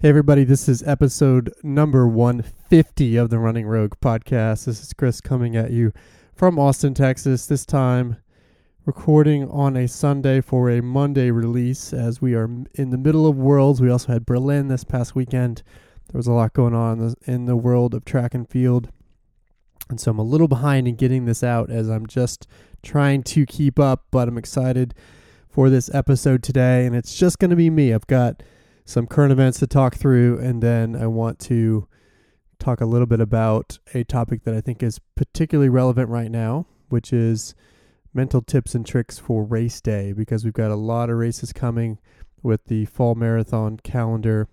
Hey, everybody, this is episode number 150 of the Running Rogue podcast. This is Chris coming at you from Austin, Texas, this time recording on a Sunday for a Monday release as we are in the middle of Worlds. We also had Berlin this past weekend. There was a lot going on in the world of track and field. And so I'm a little behind in getting this out as I'm just trying to keep up, but I'm excited for this episode today. And it's just going to be me. I've got some current events to talk through, and then I want to talk a little bit about a topic that I think is particularly relevant right now, which is mental tips and tricks for race day, because we've got a lot of races coming with the fall marathon calendar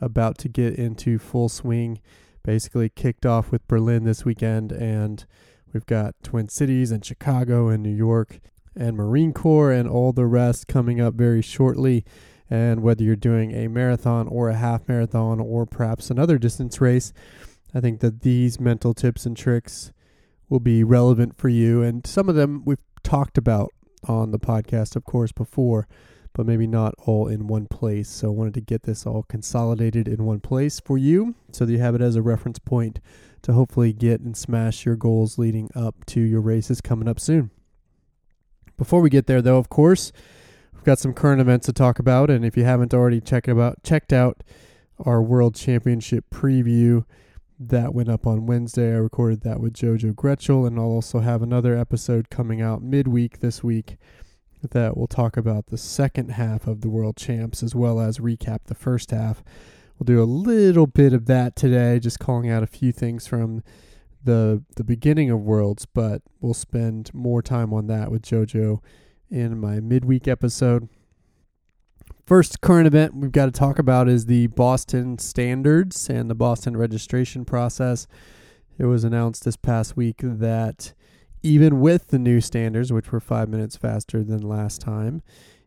about to get into full swing. Basically, kicked off with Berlin this weekend, and we've got Twin Cities and Chicago and New York and Marine Corps and all the rest coming up very shortly. And whether you're doing a marathon or a half marathon or perhaps another distance race, I think that these mental tips and tricks will be relevant for you. And some of them we've talked about on the podcast, of course, before, but maybe not all in one place. So I wanted to get this all consolidated in one place for you so that you have it as a reference point to hopefully get and smash your goals leading up to your races coming up soon. Before we get there, though, of course, got some current events to talk about, and if you haven't already checked about checked out our World Championship preview that went up on Wednesday, I recorded that with Jojo Gretschel, and I'll also have another episode coming out midweek this week that will talk about the second half of the World Champs as well as recap the first half. We'll do a little bit of that today, just calling out a few things from the the beginning of Worlds, but we'll spend more time on that with JoJo in my midweek episode. First current event we've got to talk about is the Boston standards and the Boston registration process. It was announced this past week that even with the new standards, which were five minutes faster than last time,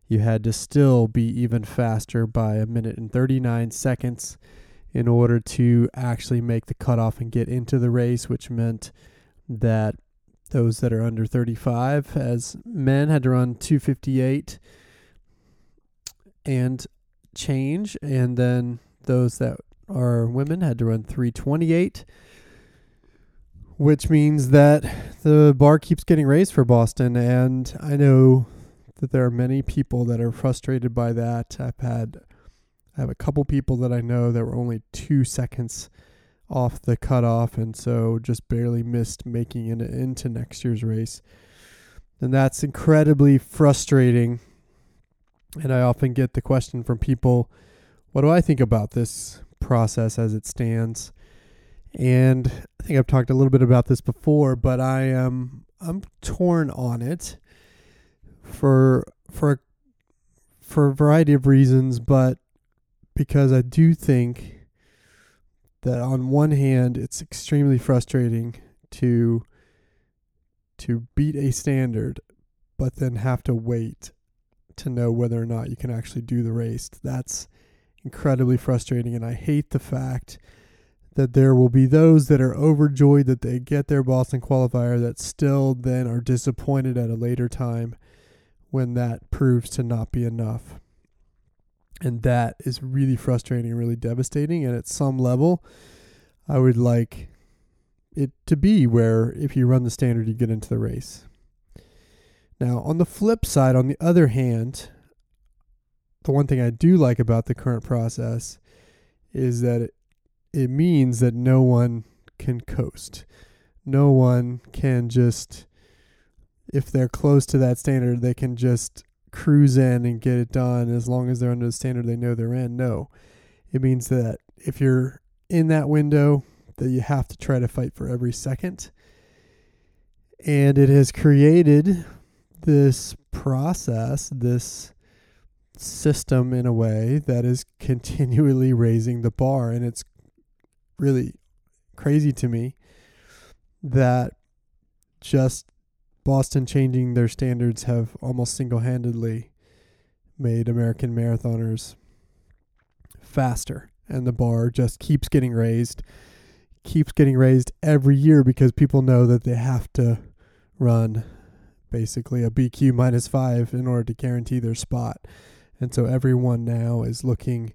you had to still be even faster by a minute and 39 seconds in order to actually make the cutoff and get into the race, which meant that those that are under 35 as men had to run 258 and change and then those that are women had to run 328 which means that the bar keeps getting raised for Boston and I know that there are many people that are frustrated by that. I've had I have a couple people that I know that were only 2 seconds off the cutoff and so just barely missed making it into next year's race. And that's incredibly frustrating. And I often get the question from people, what do I think about this process as it stands? And I think I've talked a little bit about this before, but I am I'm torn on it for for for a variety of reasons, but because I do think that on one hand it's extremely frustrating to to beat a standard but then have to wait to know whether or not you can actually do the race. That's incredibly frustrating and I hate the fact that there will be those that are overjoyed that they get their Boston qualifier that still then are disappointed at a later time when that proves to not be enough and that is really frustrating and really devastating. And at some level, I would like it to be where if you run the standard, you get into the race. Now, on the flip side, on the other hand, the one thing I do like about the current process is that it, it means that no one can coast. No one can just, if they're close to that standard, they can just cruise in and get it done as long as they're under the standard they know they're in. No. It means that if you're in that window, that you have to try to fight for every second. And it has created this process, this system in a way that is continually raising the bar. And it's really crazy to me that just Boston changing their standards have almost single handedly made American marathoners faster. And the bar just keeps getting raised, keeps getting raised every year because people know that they have to run basically a BQ minus five in order to guarantee their spot. And so everyone now is looking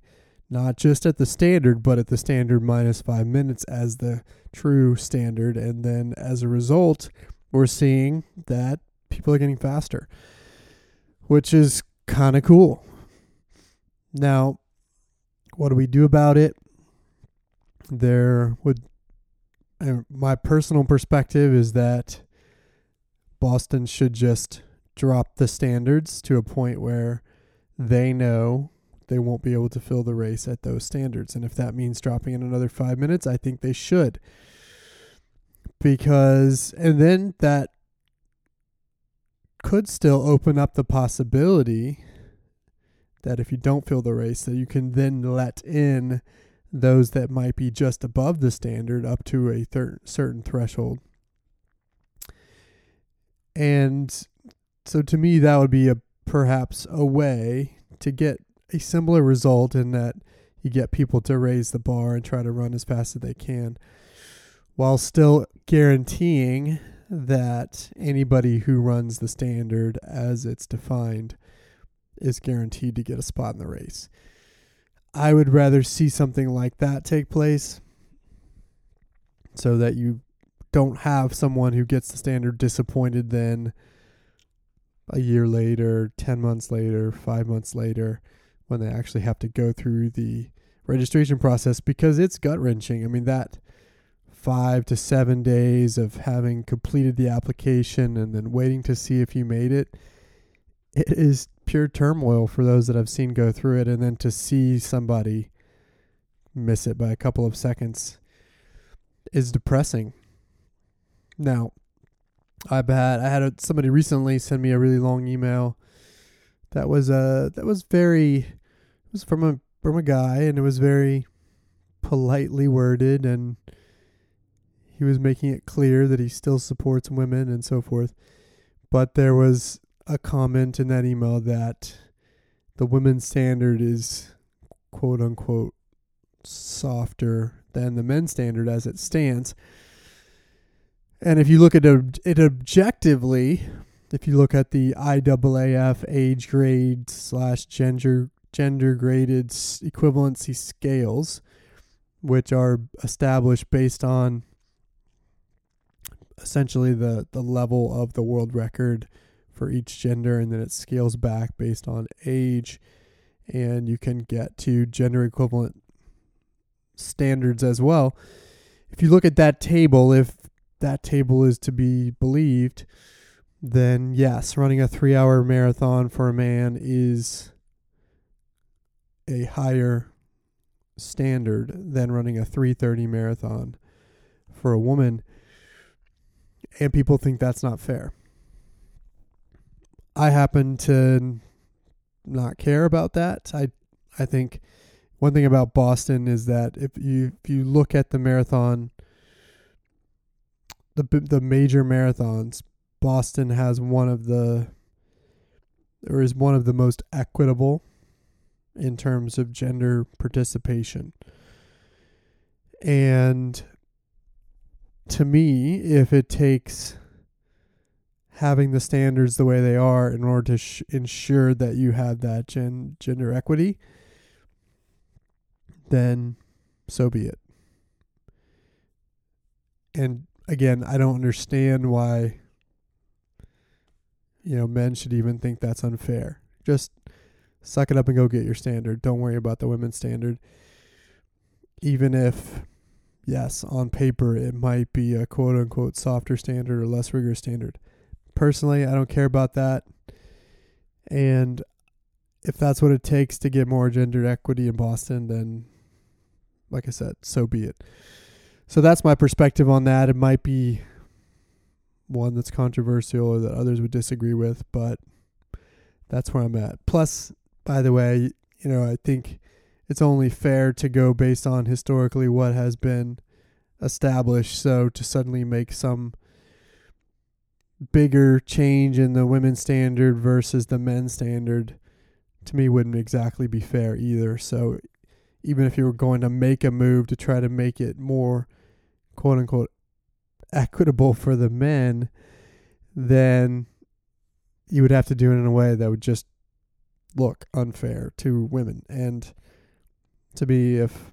not just at the standard, but at the standard minus five minutes as the true standard. And then as a result, we're seeing that people are getting faster, which is kind of cool. Now, what do we do about it? There would, uh, my personal perspective is that Boston should just drop the standards to a point where they know they won't be able to fill the race at those standards. And if that means dropping in another five minutes, I think they should. Because, and then that could still open up the possibility that if you don't fill the race, that you can then let in those that might be just above the standard up to a thir- certain threshold. And so to me, that would be a perhaps a way to get a similar result in that you get people to raise the bar and try to run as fast as they can while still guaranteeing that anybody who runs the standard as it's defined is guaranteed to get a spot in the race. I would rather see something like that take place so that you don't have someone who gets the standard disappointed then a year later, 10 months later, 5 months later when they actually have to go through the registration process because it's gut wrenching. I mean, that five to seven days of having completed the application and then waiting to see if you made it, it is pure turmoil for those that I've seen go through it. And then to see somebody miss it by a couple of seconds is depressing. Now, I've had I had a, somebody recently send me a really long email that was uh that was very it was from a from a guy and it was very politely worded and he was making it clear that he still supports women and so forth. But there was a comment in that email that the women's standard is quote unquote softer than the men's standard as it stands. And if you look at it objectively if you look at the IAAF age grade slash gender gender graded equivalency scales, which are established based on essentially the the level of the world record for each gender, and then it scales back based on age, and you can get to gender equivalent standards as well. If you look at that table, if that table is to be believed, then yes, running a three hour marathon for a man is a higher standard than running a 330 marathon for a woman. And people think that's not fair. I happen to not care about that. I I think one thing about Boston is that if you if you look at the marathon the the major marathons Boston has one of the or is one of the most equitable in terms of gender participation. And to me, if it takes having the standards the way they are in order to sh- ensure that you have that gen- gender equity, then so be it. And again, I don't understand why you know, men should even think that's unfair. Just suck it up and go get your standard. Don't worry about the women's standard. Even if, yes, on paper it might be a quote unquote softer standard or less rigorous standard. Personally, I don't care about that. And if that's what it takes to get more gender equity in Boston, then, like I said, so be it. So that's my perspective on that. It might be one that's controversial or that others would disagree with, but that's where I'm at. Plus, by the way, you know, I think it's only fair to go based on historically what has been established. So to suddenly make some bigger change in the women's standard versus the men's standard to me wouldn't exactly be fair either. So even if you were going to make a move to try to make it more quote unquote equitable for the men, then you would have to do it in a way that would just look unfair to women. And to be if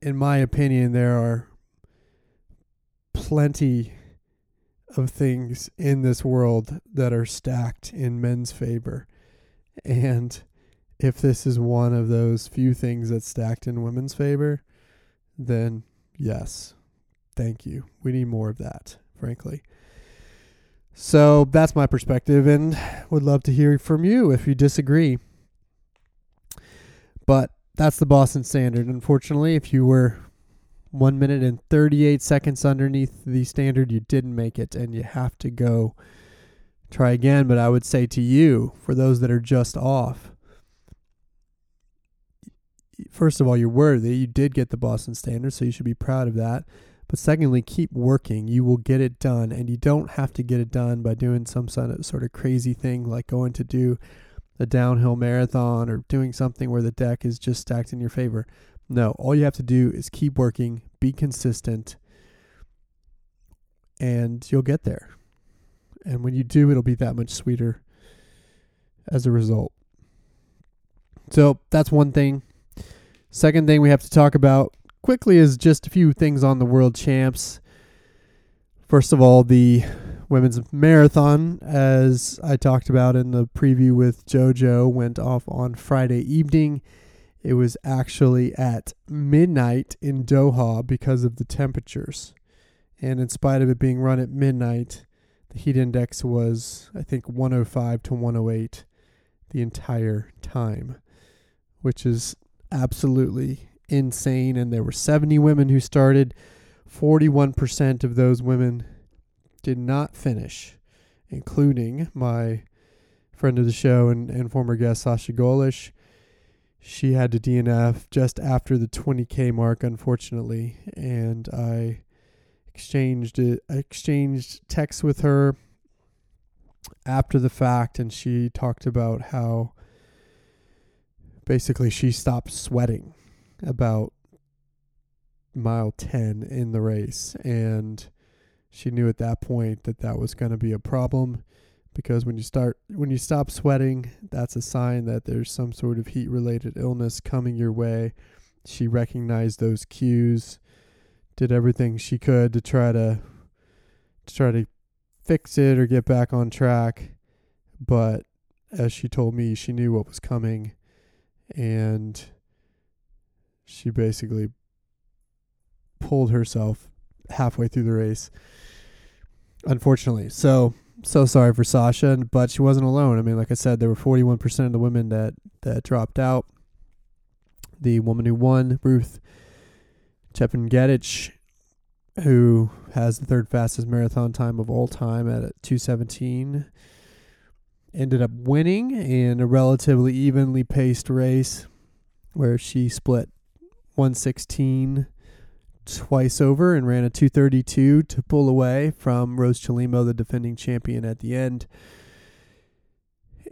in my opinion there are plenty of things in this world that are stacked in men's favor. And if this is one of those few things that's stacked in women's favor, then yes, thank you. We need more of that, frankly. So that's my perspective, and would love to hear from you if you disagree. But that's the Boston Standard. Unfortunately, if you were one minute and 38 seconds underneath the standard, you didn't make it, and you have to go try again. But I would say to you, for those that are just off, first of all, you're worthy. You did get the Boston Standard, so you should be proud of that. But secondly, keep working. You will get it done, and you don't have to get it done by doing some sort of crazy thing like going to do a downhill marathon or doing something where the deck is just stacked in your favor. No, all you have to do is keep working, be consistent, and you'll get there. And when you do, it'll be that much sweeter as a result. So that's one thing. Second thing we have to talk about quickly is just a few things on the world champs. First of all, the women's marathon, as I talked about in the preview with JoJo, went off on Friday evening. It was actually at midnight in Doha because of the temperatures. And in spite of it being run at midnight, the heat index was, I think, 105 to 108 the entire time, which is absolutely insane. And there were 70 women who started. 41% of those women did not finish, including my friend of the show and, and former guest, Sasha Gollish. She had to DNF just after the 20k mark, unfortunately, and I exchanged it, exchanged texts with her after the fact, and she talked about how basically she stopped sweating about mile 10 in the race, and she knew at that point that that was going to be a problem because when you start when you stop sweating, that's a sign that there's some sort of heat related illness coming your way. She recognized those cues, did everything she could to try to to try to fix it or get back on track, but as she told me, she knew what was coming and she basically pulled herself halfway through the race. Unfortunately. So so sorry for Sasha, but she wasn't alone. I mean, like I said, there were 41% of the women that, that dropped out. The woman who won, Ruth Chepngetich, who has the third fastest marathon time of all time at 217, ended up winning in a relatively evenly paced race where she split 116 twice over and ran a 232 to pull away from Rose Chelimo, the defending champion, at the end.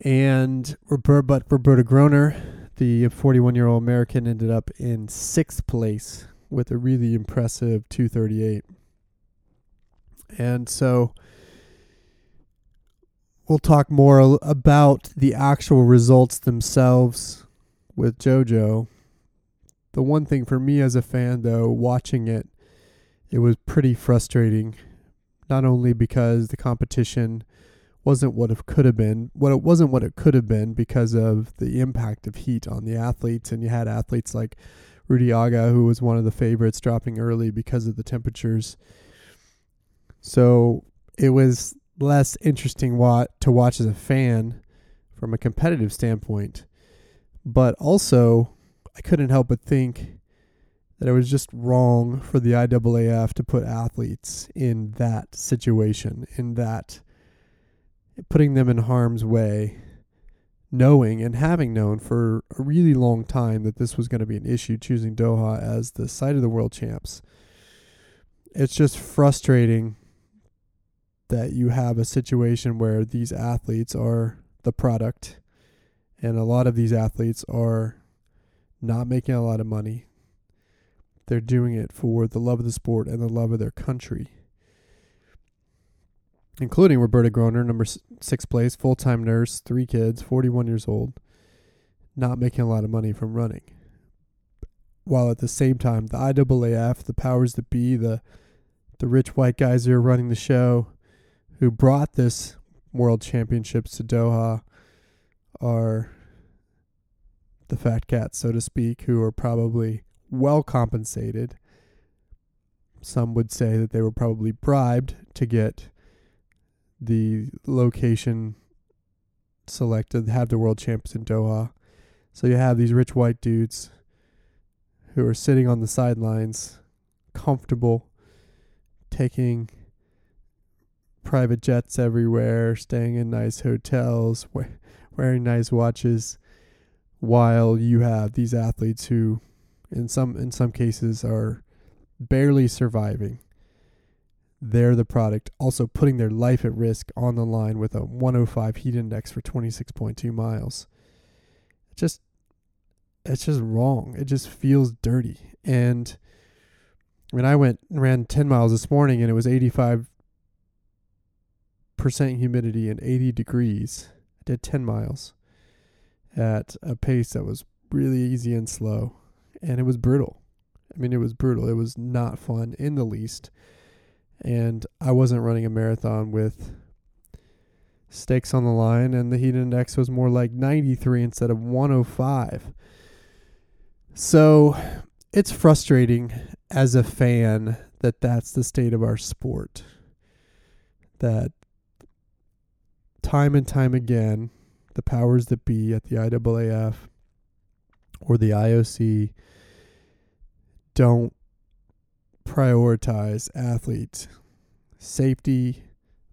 And but Roberta Groner, the 41 year old American, ended up in sixth place with a really impressive 238. And so we'll talk more about the actual results themselves with JoJo the one thing for me as a fan, though, watching it, it was pretty frustrating. Not only because the competition wasn't what it could have been, what it wasn't what it could have been because of the impact of heat on the athletes, and you had athletes like Ruti Aga, who was one of the favorites, dropping early because of the temperatures. So it was less interesting to watch as a fan from a competitive standpoint, but also I couldn't help but think that it was just wrong for the IAAF to put athletes in that situation, in that putting them in harm's way, knowing and having known for a really long time that this was going to be an issue, choosing Doha as the site of the world champs. It's just frustrating that you have a situation where these athletes are the product, and a lot of these athletes are not making a lot of money. They're doing it for the love of the sport and the love of their country. Including Roberta Groner, number six place, full time nurse, three kids, 41 years old, not making a lot of money from running. while at the same time the IAAF, the powers that be, the the rich white guys who are running the show, who brought this world championships to Doha, are the fat cats, so to speak, who are probably well compensated. Some would say that they were probably bribed to get the location selected, have the world champs in Doha. So you have these rich white dudes who are sitting on the sidelines, comfortable, taking private jets everywhere, staying in nice hotels, wearing nice watches, while you have these athletes who, in some in some cases, are barely surviving. They're the product, also putting their life at risk on the line with a 105 heat index for 26.2 miles. It just it's just wrong. It just feels dirty. And mean, I went and ran 10 miles this morning and it was 85 percent humidity and 80 degrees. I did 10 miles at a pace that was really easy and slow, and it was brutal. I mean, it was brutal. It was not fun in the least. And I wasn't running a marathon with stakes on the line, and the heat index was more like 93 instead of 105. So it's frustrating as a fan that that's the state of our sport. That time and time again, the powers that be at the IAAF or the IOC don't prioritize athlete safety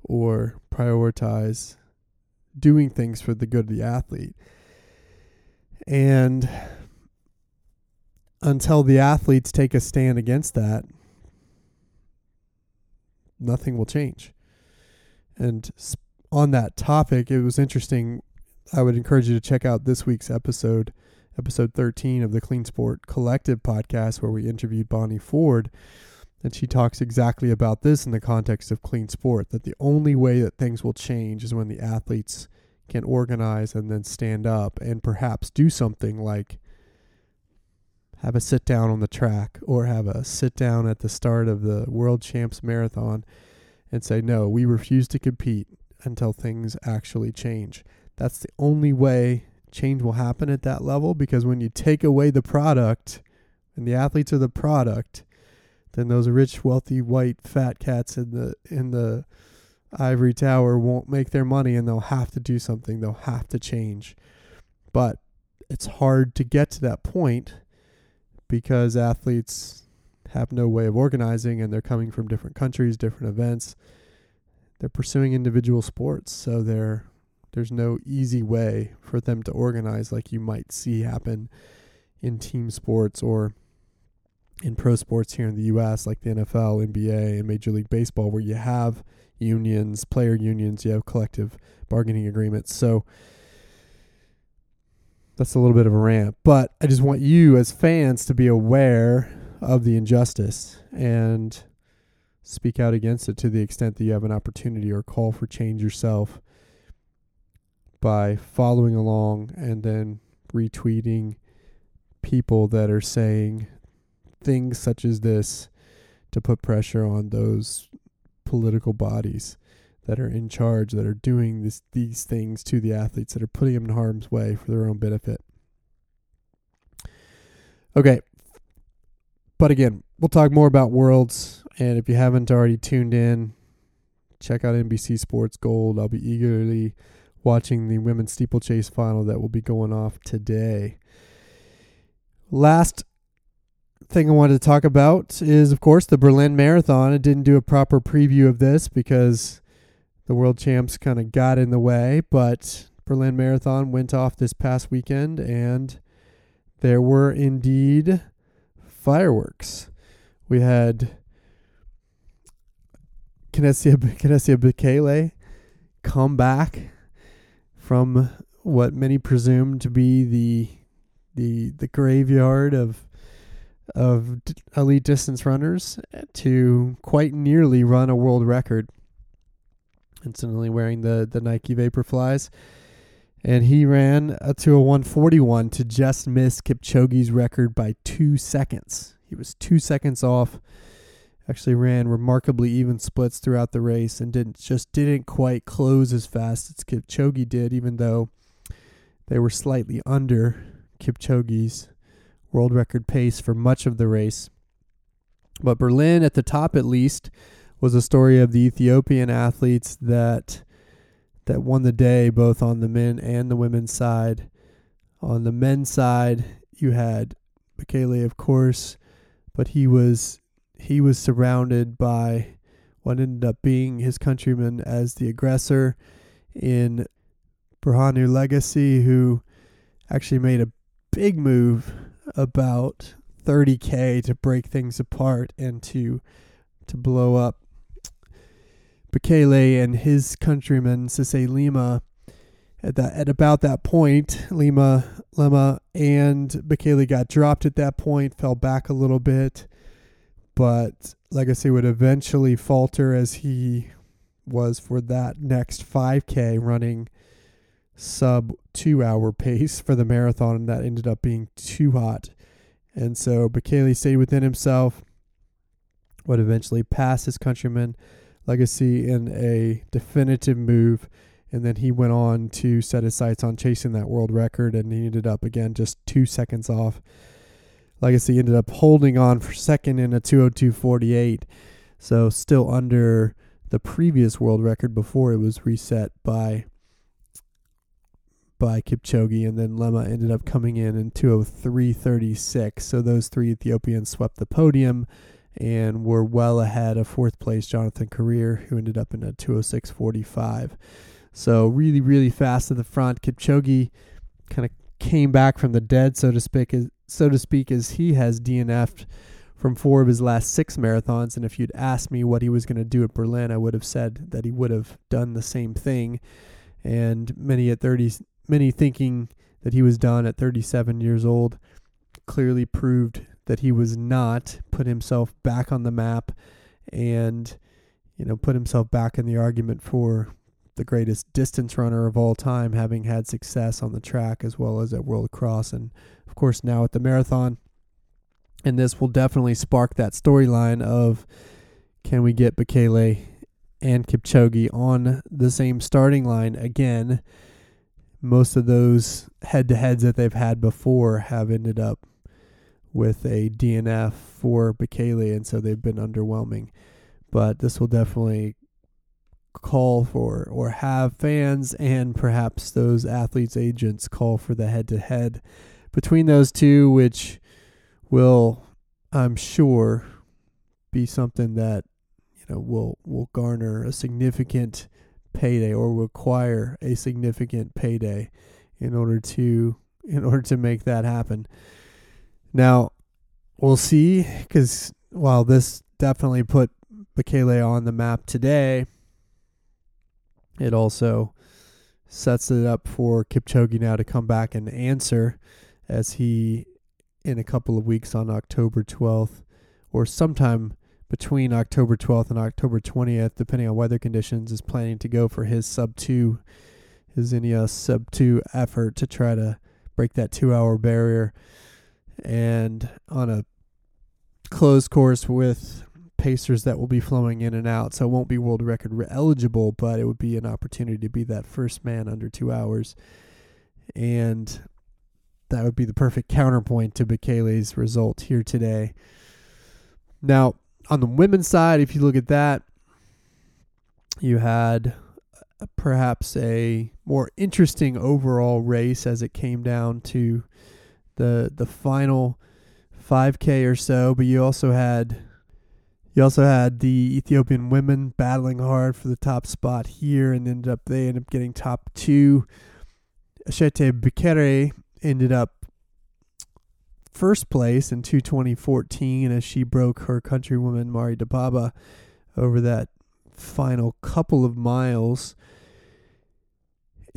or prioritize doing things for the good of the athlete. And until the athletes take a stand against that, nothing will change. And on that topic, it was interesting. I would encourage you to check out this week's episode, episode 13 of the Clean Sport Collective podcast, where we interviewed Bonnie Ford. And she talks exactly about this in the context of clean sport that the only way that things will change is when the athletes can organize and then stand up and perhaps do something like have a sit down on the track or have a sit down at the start of the World Champs Marathon and say, no, we refuse to compete until things actually change. That's the only way change will happen at that level because when you take away the product and the athletes are the product, then those rich, wealthy, white, fat cats in the in the ivory tower won't make their money and they'll have to do something. They'll have to change. But it's hard to get to that point because athletes have no way of organizing and they're coming from different countries, different events. They're pursuing individual sports, so there there's no easy way for them to organize like you might see happen in team sports or in pro sports here in the US like the NFL, NBA, and Major League Baseball where you have unions, player unions, you have collective bargaining agreements. So that's a little bit of a rant, but I just want you as fans to be aware of the injustice and speak out against it to the extent that you have an opportunity or call for change yourself by following along and then retweeting people that are saying things such as this to put pressure on those political bodies that are in charge that are doing this these things to the athletes that are putting them in harm's way for their own benefit. Okay. But again, we'll talk more about Worlds and if you haven't already tuned in, check out NBC Sports Gold. I'll be eagerly watching the women's steeplechase final that will be going off today. Last thing I wanted to talk about is, of course, the Berlin Marathon. I didn't do a proper preview of this because the world champs kind of got in the way, but Berlin Marathon went off this past weekend and there were indeed fireworks. We had Kenenisa, Kenenisa Bekele come back from what many presume to be the the the graveyard of of elite distance runners to quite nearly run a world record Incidentally, wearing the the Nike Vaporflies. And he ran to a 141 to just miss Kipchoge's record by two seconds. He was two seconds off. Actually ran remarkably even splits throughout the race and didn't just didn't quite close as fast as Kipchoge did, even though they were slightly under Kipchoge's world record pace for much of the race. But Berlin, at the top at least, was a story of the Ethiopian athletes that that won the day both on the men and the women's side. On the men's side, you had Bekele, of course, but he was he was surrounded by what ended up being his countrymen as the aggressor in Birhanu Legese, who actually made a big move about 30k to break things apart and to to blow up Bekele and his countryman Sisay Lemma. At that at about that point Lemma Lemma and Bekele got dropped at that point fell back a little bit but Legese would eventually falter as he was for that next 5k running sub 2 hour pace for the marathon and that ended up being too hot and so Bekele stayed within himself, would eventually pass his countryman Legese in a definitive move. And then he went on to set his sights on chasing that world record, and he ended up again just two seconds off. Legese ended up holding on for second in a 202.48, so still under the previous world record before it was reset by by Kipchoge, and then Lemma ended up coming in in 203.36. So those three Ethiopians swept the podium and were well ahead of fourth place Jonathan Korir, who ended up in a 206.45. So really, really fast at the front. Kipchoge kind of came back from the dead, so to speak, so to speak, as he has DNF'd from four of his last six marathons. And if you'd asked me what he was going to do at Berlin, I would have said that he would have done the same thing. And many at 30, many thinking that he was done at 37 years old clearly proved that he was not put himself back on the map and you know put himself back in the argument for the greatest distance runner of all time having had success on the track as well as at world cross and of course now at the marathon and this will definitely spark that storyline of can we get Bekele and Kipchoge on the same starting line again most of those head to heads that they've had before have ended up with a DNF for Bekele, and so they've been underwhelming. But this will definitely call for or have fans and perhaps those athletes' agents call for the head to head between those two, which will, I'm sure, be something that you know will will garner a significant payday or require a significant payday in order to in order to make that happen. Now, we'll see because while this definitely put Bekele on the map today, it also sets it up for Kipchoge now to come back and answer as he in a couple of weeks on October 12th or sometime between October 12th and October 20th, depending on weather conditions, is planning to go for his sub two, his Ineos sub two effort to try to break that two hour barrier. And on a closed course with pacers that will be flowing in and out. So it won't be world record eligible, but it would be an opportunity to be that first man under two hours. And that would be the perfect counterpoint to Bekele's result here today. Now, on the women's side, if you look at that, you had uh, perhaps a more interesting overall race as it came down to the the final 5k or so but you also had you also had the Ethiopian women battling hard for the top spot here and ended up they ended up getting top 2 Ashete Bekele ended up first place in 22014 as she broke her countrywoman Mare Dibaba over that final couple of miles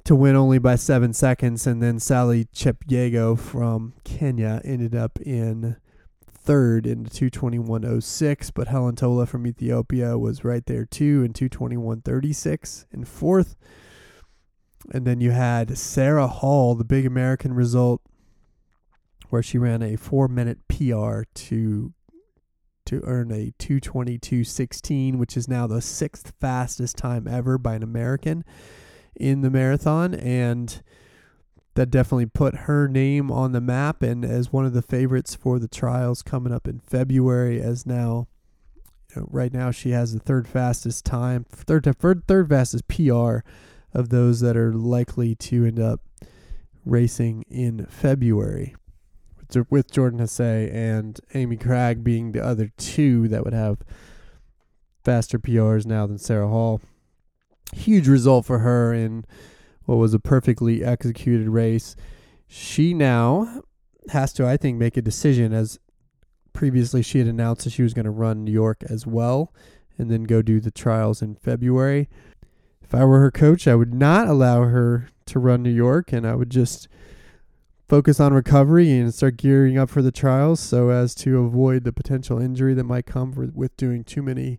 to win only by seven seconds. And then Sally Chepyego from Kenya ended up in third in 221.06, but Helen Tola from Ethiopia was right there too in 221.36 and fourth. And then you had Sarah Hall, the big American result, where she ran a four minute PR to to earn a 222.16, which is now the sixth fastest time ever by an American in the marathon. And that definitely put her name on the map and as one of the favorites for the trials coming up in February. As now, right now, she has the third fastest time, third, third, third fastest PR of those that are likely to end up racing in February with Jordan Hasay and Amy Cragg being the other two that would have faster PRs now than Sarah Hall. Huge result for her in what was a perfectly executed race. She now has to, I think, make a decision as previously she had announced that she was going to run New York as well and then go do the trials in February. If I were her coach, I would not allow her to run New York and I would just focus on recovery and start gearing up for the trials so as to avoid the potential injury that might come with doing too many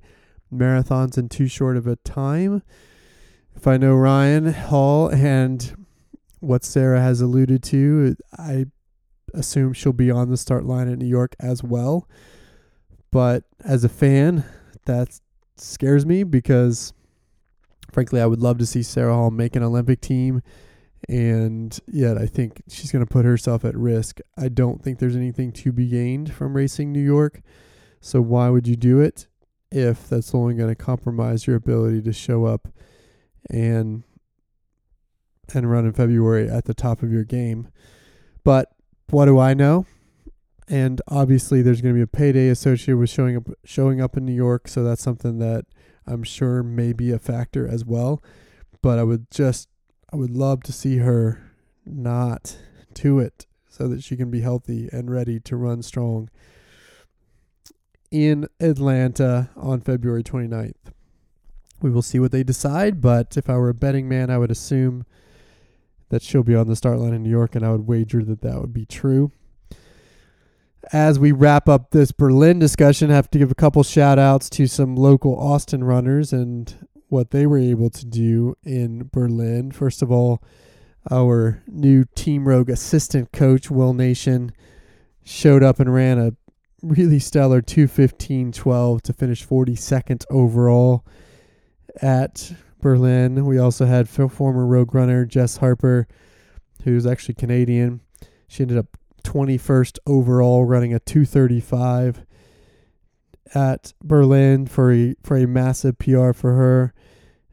marathons in too short of a time. If I know Ryan Hall and what Sarah has alluded to, I assume she'll be on the start line in New York as well. But as a fan, that scares me because, frankly, I would love to see Sarah Hall make an Olympic team and yet I think she's going to put herself at risk. I don't think there's anything to be gained from racing New York. So why would you do it if that's only going to compromise your ability to show up and and run in February at the top of your game? But what do I know? And obviously there's going to be a payday associated with showing up showing up in New York, so that's something that I'm sure may be a factor as well. But I would just I would love to see her not to it so that she can be healthy and ready to run strong in Atlanta on February 29th. We will see what they decide, but if I were a betting man, I would assume that she'll be on the start line in New York, and I would wager that that would be true. As we wrap up this Berlin discussion, I have to give a couple shout outs to some local Austin runners and what they were able to do in Berlin. First of all, our new Team Rogue assistant coach, Will Nation, showed up and ran a really stellar 215.12 to finish 42nd overall at Berlin. We also had former Rogue runner Jess Harper, who's actually Canadian. She ended up 21st overall, running a 235 at Berlin for a for a massive PR for her.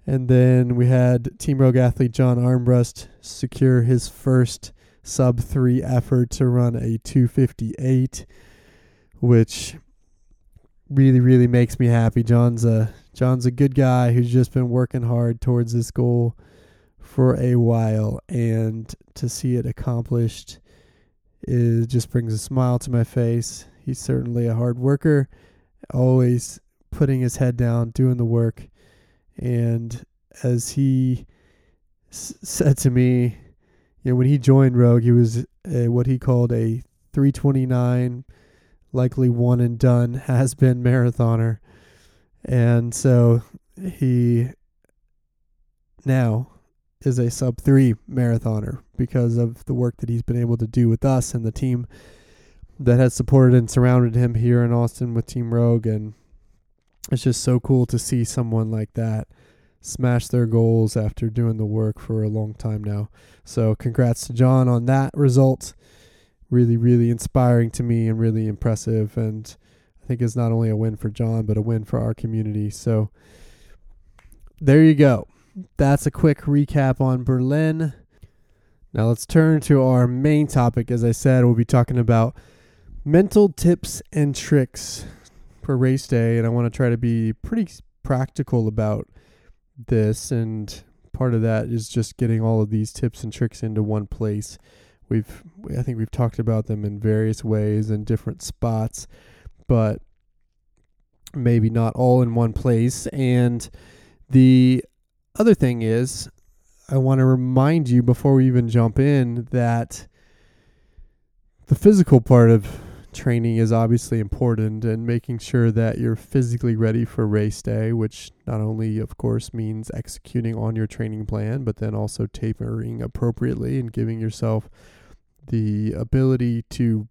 And then we had Team Rogue athlete John Armbrust secure his first sub three effort to run a 258, which really really makes me happy. John's a John's a good guy who's just been working hard towards this goal for a while, and to see it accomplished it just brings a smile to my face. He's certainly a hard worker always putting his head down, doing the work. And as he s- said to me, you know, when he joined Rogue, he was a, what he called a 329, likely one and done, has been marathoner. And so he now is a sub three marathoner because of the work that he's been able to do with us and the team that has supported and surrounded him here in Austin with Team Rogue. And it's just so cool to see someone like that smash their goals after doing the work for a long time now. So, congrats to John on that result. Really, really inspiring to me and really impressive. And I think it's not only a win for John, but a win for our community. So, there you go. That's a quick recap on Berlin. Now, let's turn to our main topic. As I said, we'll be talking about mental tips and tricks for race day, and I want to try to be pretty practical about this. And part of that is just getting all of these tips and tricks into one place. We've, I think we've talked about them in various ways and different spots, but maybe not all in one place. And the other thing is, I want to remind you before we even jump in that the physical part of training is obviously important and making sure that you're physically ready for race day, which not only, of course, means executing on your training plan, but then also tapering appropriately and giving yourself the ability to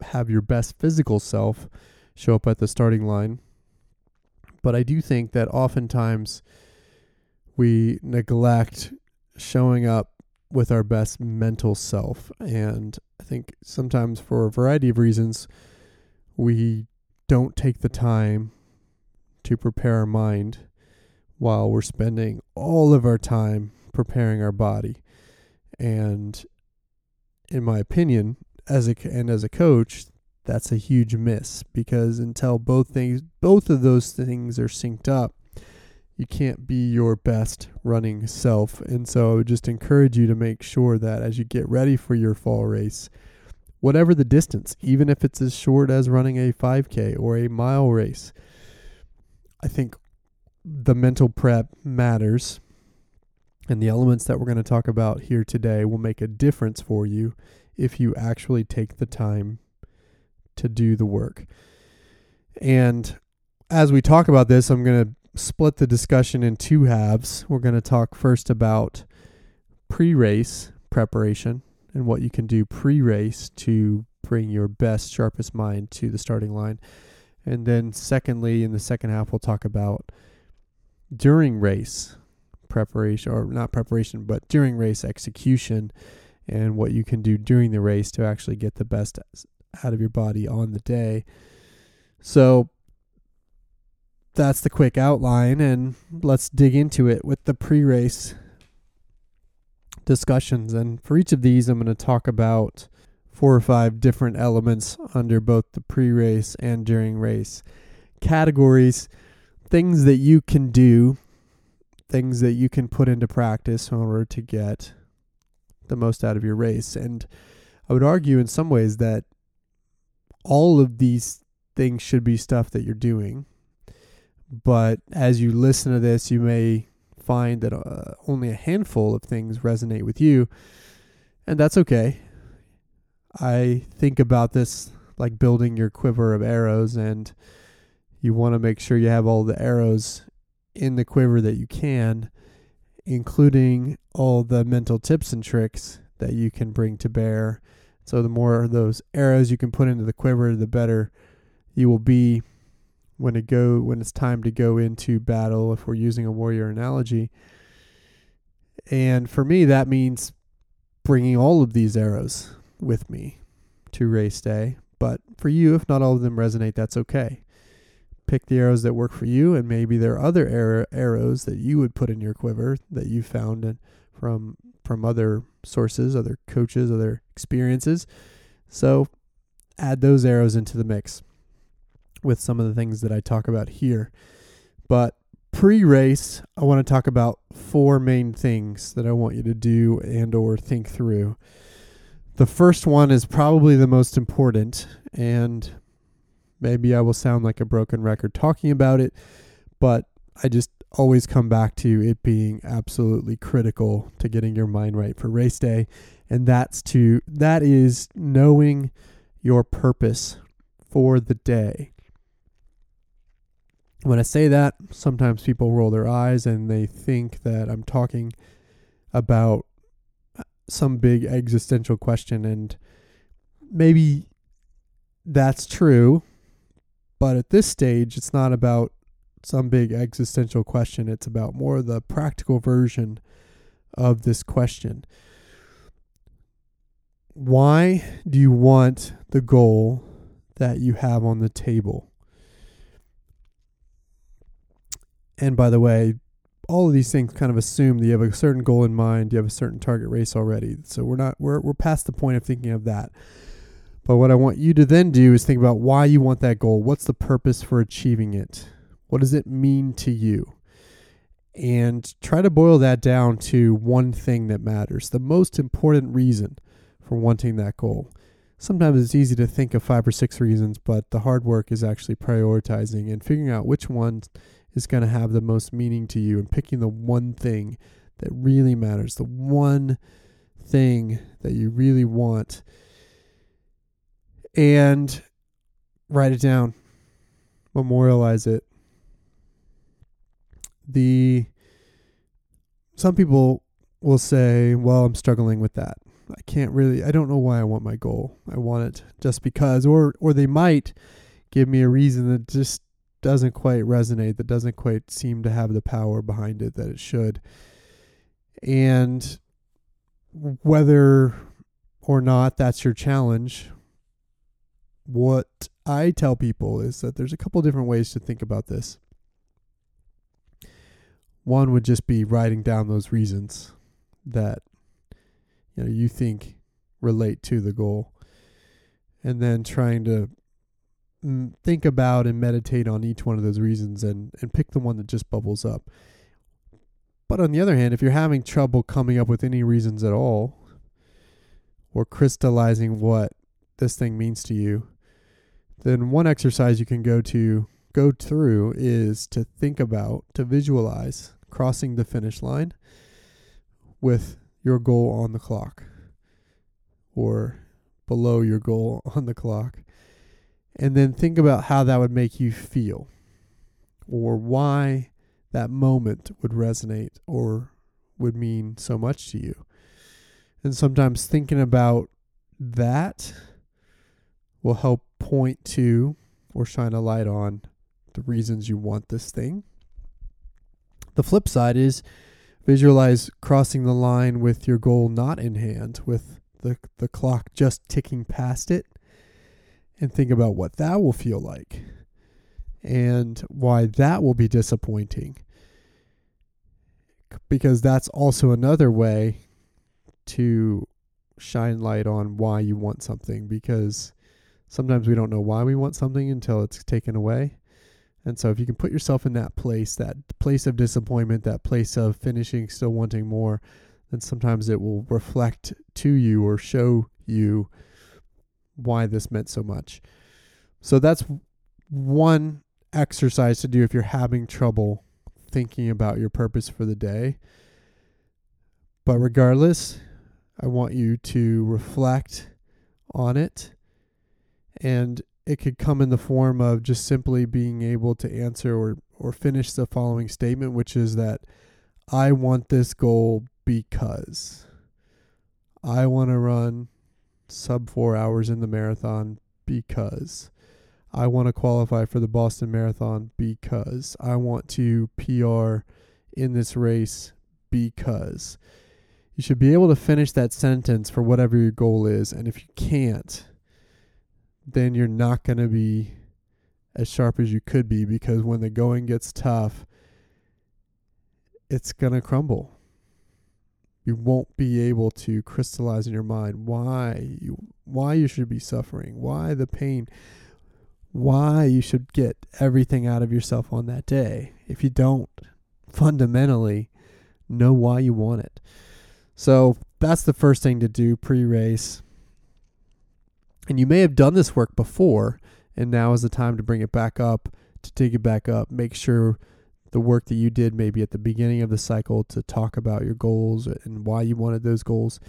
have your best physical self show up at the starting line. But I do think that oftentimes we neglect showing up with our best mental self. And I think sometimes for a variety of reasons, we don't take the time to prepare our mind while we're spending all of our time preparing our body. And in my opinion, as a and as a coach, that's a huge miss because until both things both of those things are synced up, you can't be your best running self. And so I would just encourage you to make sure that as you get ready for your fall race, whatever the distance, even if it's as short as running a 5K or a mile race, I think the mental prep matters. And the elements that we're going to talk about here today will make a difference for you if you actually take the time to do the work. And as we talk about this, I'm going to split the discussion in two halves. We're going to talk first about pre race preparation and what you can do pre race to bring your best, sharpest mind to the starting line. And then, secondly, in the second half, we'll talk about during race preparation, or not preparation, but during race execution and what you can do during the race to actually get the best out of your body on the day. So, that's the quick outline, and let's dig into it with the pre race discussions. And for each of these, I'm going to talk about four or five different elements under both the pre race and during race categories, things that you can do, things that you can put into practice in order to get the most out of your race. And I would argue in some ways that all of these things should be stuff that you're doing but as you listen to this, you may find that uh, only a handful of things resonate with you, and that's okay. I think about this like building your quiver of arrows, and you want to make sure you have all the arrows in the quiver that you can, including all the mental tips and tricks that you can bring to bear. So, the more those arrows you can put into the quiver, the better you will be when it go when it's time to go into battle if we're using a warrior analogy. And for me that means bringing all of these arrows with me to race day. But for you if not all of them resonate that's okay. Pick the arrows that work for you and maybe there are other arrow, arrows that you would put in your quiver that you found in, from from other sources other coaches other experiences. So add those arrows into the mix with some of the things that I talk about here. But pre race, I want to talk about four main things that I want you to do and or think through. The first one is probably the most important and maybe I will sound like a broken record talking about it, but I just always come back to it being absolutely critical to getting your mind right for race day and that's to that is knowing your purpose for the day when I say that, sometimes people roll their eyes and they think that I'm talking about uh, some big existential question. And maybe that's true. But at this stage, it's not about some big existential question. It's about more the practical version of this question. Why do you want the goal that you have on the table? And by the way, all of these things kind of assume that you have a certain goal in mind, you have a certain target race already. So we're not we're we're past the point of thinking of that. But what I want you to then do is think about why you want that goal. What's the purpose for achieving it? What does it mean to you? And try to boil that down to one thing that matters, the most important reason for wanting that goal. Sometimes it's easy to think of five or six reasons, but the hard work is actually prioritizing and figuring out which ones is going to have the most meaning to you and picking the one thing that really matters, the one thing that you really want. and write it down, memorialize it. The some people will say, "Well, I'm struggling with that. I can't really I don't know why I want my goal. I want it just because." Or or they might give me a reason that just doesn't quite resonate, that doesn't quite seem to have the power behind it that it should. And whether or not that's your challenge, what I tell people is that there's a couple different ways to think about this. One would just be writing down those reasons that you know you think relate to the goal and then trying to think about and meditate on each one of those reasons and and pick the one that just bubbles up. But on the other hand, if you're having trouble coming up with any reasons at all or crystallizing what this thing means to you, then one exercise you can go to go through is to think about, to visualize crossing the finish line with your goal on the clock or below your goal on the clock. And then think about how that would make you feel or why that moment would resonate or would mean so much to you. And sometimes thinking about that will help point to or shine a light on the reasons you want this thing. The flip side is visualize crossing the line with your goal not in hand, with the, the clock just ticking past it, and think about what that will feel like and why that will be disappointing. Because that's also another way to shine light on why you want something because sometimes we don't know why we want something until it's taken away. And so if you can put yourself in that place, that place of disappointment, that place of finishing still wanting more, then sometimes it will reflect to you or show you why this meant so much. So that's one exercise to do if you're having trouble thinking about your purpose for the day. But regardless, I want you to reflect on it. And it could come in the form of just simply being able to answer or, or finish the following statement, which is that I want this goal because I want to run sub four hours in the marathon because I want to qualify for the Boston Marathon because I want to PR in this race because you should be able to finish that sentence for whatever your goal is. And if you can't, then you're not going to be as sharp as you could be because when the going gets tough, it's going to crumble. You won't be able to crystallize in your mind why you why you should be suffering, why the pain, why you should get everything out of yourself on that day if you don't fundamentally know why you want it. So that's the first thing to do pre race. And you may have done this work before, and now is the time to bring it back up, to take it back up. Make sure the work that you did maybe at the beginning of the cycle to talk about your goals and why you wanted those goals,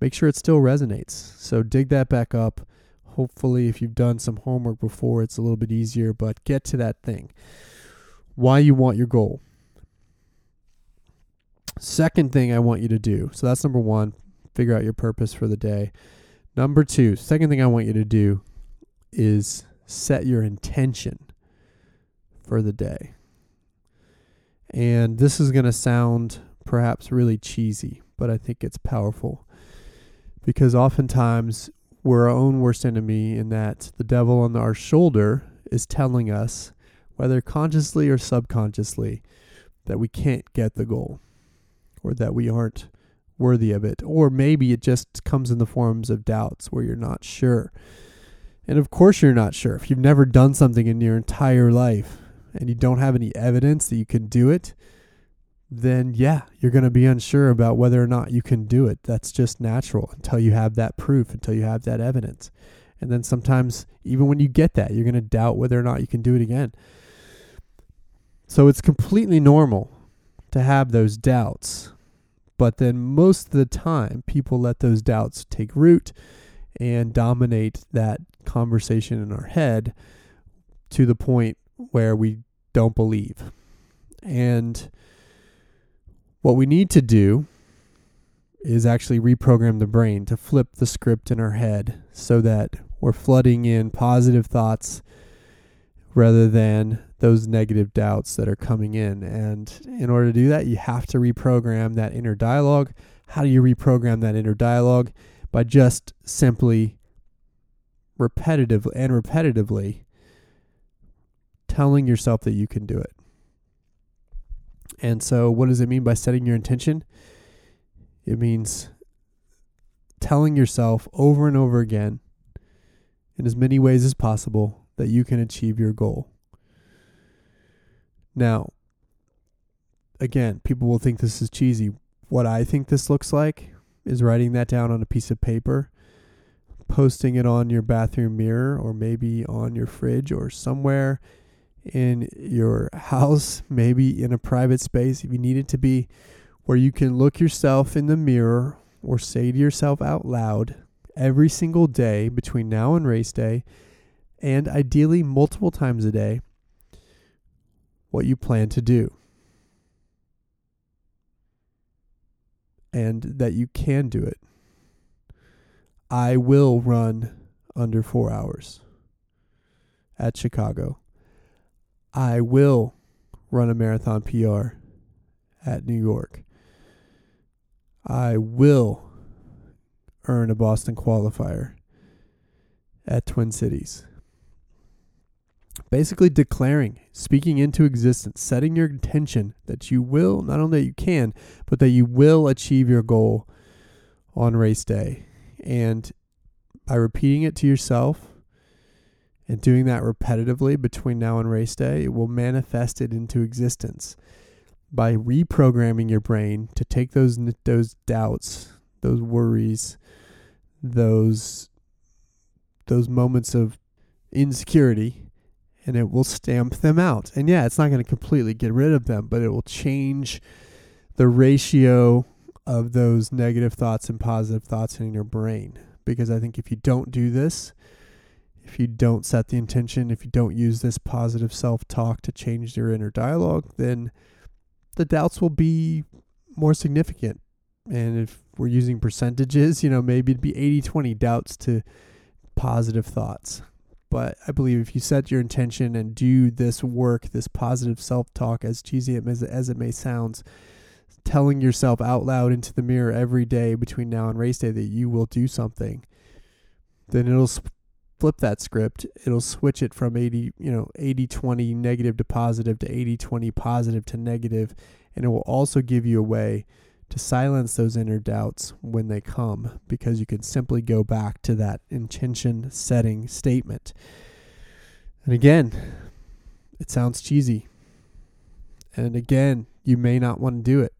make sure it still resonates. So dig that back up. Hopefully, if you've done some homework before, it's a little bit easier, but get to that thing. Why you want your goal. Second thing I want you to do. So that's number one, figure out your purpose for the day. Number two, second thing I want you to do is set your intention for the day. And this is going to sound perhaps really cheesy, but I think it's powerful because oftentimes we're our own worst enemy in that the devil on our shoulder is telling us, whether consciously or subconsciously, that we can't get the goal or that we aren't worthy of it. Or maybe it just comes in the forms of doubts where you're not sure. And of course, you're not sure. If you've never done something in your entire life and you don't have any evidence that you can do it, then yeah, you're going to be unsure about whether or not you can do it. That's just natural until you have that proof, until you have that evidence. And then sometimes, even when you get that, you're going to doubt whether or not you can do it again. So it's completely normal to have those doubts. But then most of the time, people let those doubts take root and dominate that conversation in our head to the point where we don't believe. And what we need to do is actually reprogram the brain to flip the script in our head so that we're flooding in positive thoughts rather than those negative doubts that are coming in. And in order to do that, you have to reprogram that inner dialogue. How do you reprogram that inner dialogue? By just simply repetitively and repetitively telling yourself that you can do it. And so, what does it mean by setting your intention? It means telling yourself over and over again, in as many ways as possible, that you can achieve your goal. Now, again, people will think this is cheesy. What I think this looks like is writing that down on a piece of paper, posting it on your bathroom mirror, or maybe on your fridge, or somewhere in your house, maybe in a private space if you need it to be, where you can look yourself in the mirror or say to yourself out loud every single day between now and race day, and ideally multiple times a day, what you plan to do. And that you can do it. I will run under four hours at Chicago. I will run a marathon PR at New York. I will earn a Boston qualifier at Twin Cities. Basically, declaring, speaking into existence, setting your intention that you will, not only that you can, but that you will achieve your goal on race day. And by repeating it to yourself, and doing that repetitively between now and race day, it will manifest it into existence by reprogramming your brain to take those those doubts, those worries, those those moments of insecurity and it will stamp them out. And yeah, it's not going to completely get rid of them, but it will change the ratio of those negative thoughts and positive thoughts in your brain because I think if you don't do this, if you don't set the intention, if you don't use this positive self talk to change your inner dialogue, then the doubts will be more significant. And if we're using percentages, you know, maybe it'd be 80 20 doubts to positive thoughts. But I believe if you set your intention and do this work, this positive self talk, as cheesy as, as it may sound, telling yourself out loud into the mirror every day between now and race day that you will do something, then it'll flip that script, it'll switch it from 80, you know, 80 20 negative to positive to 80 20 positive to negative, and it will also give you a way to silence those inner doubts when they come because you can simply go back to that intention setting statement. And again, it sounds cheesy. And again, you may not want to do it.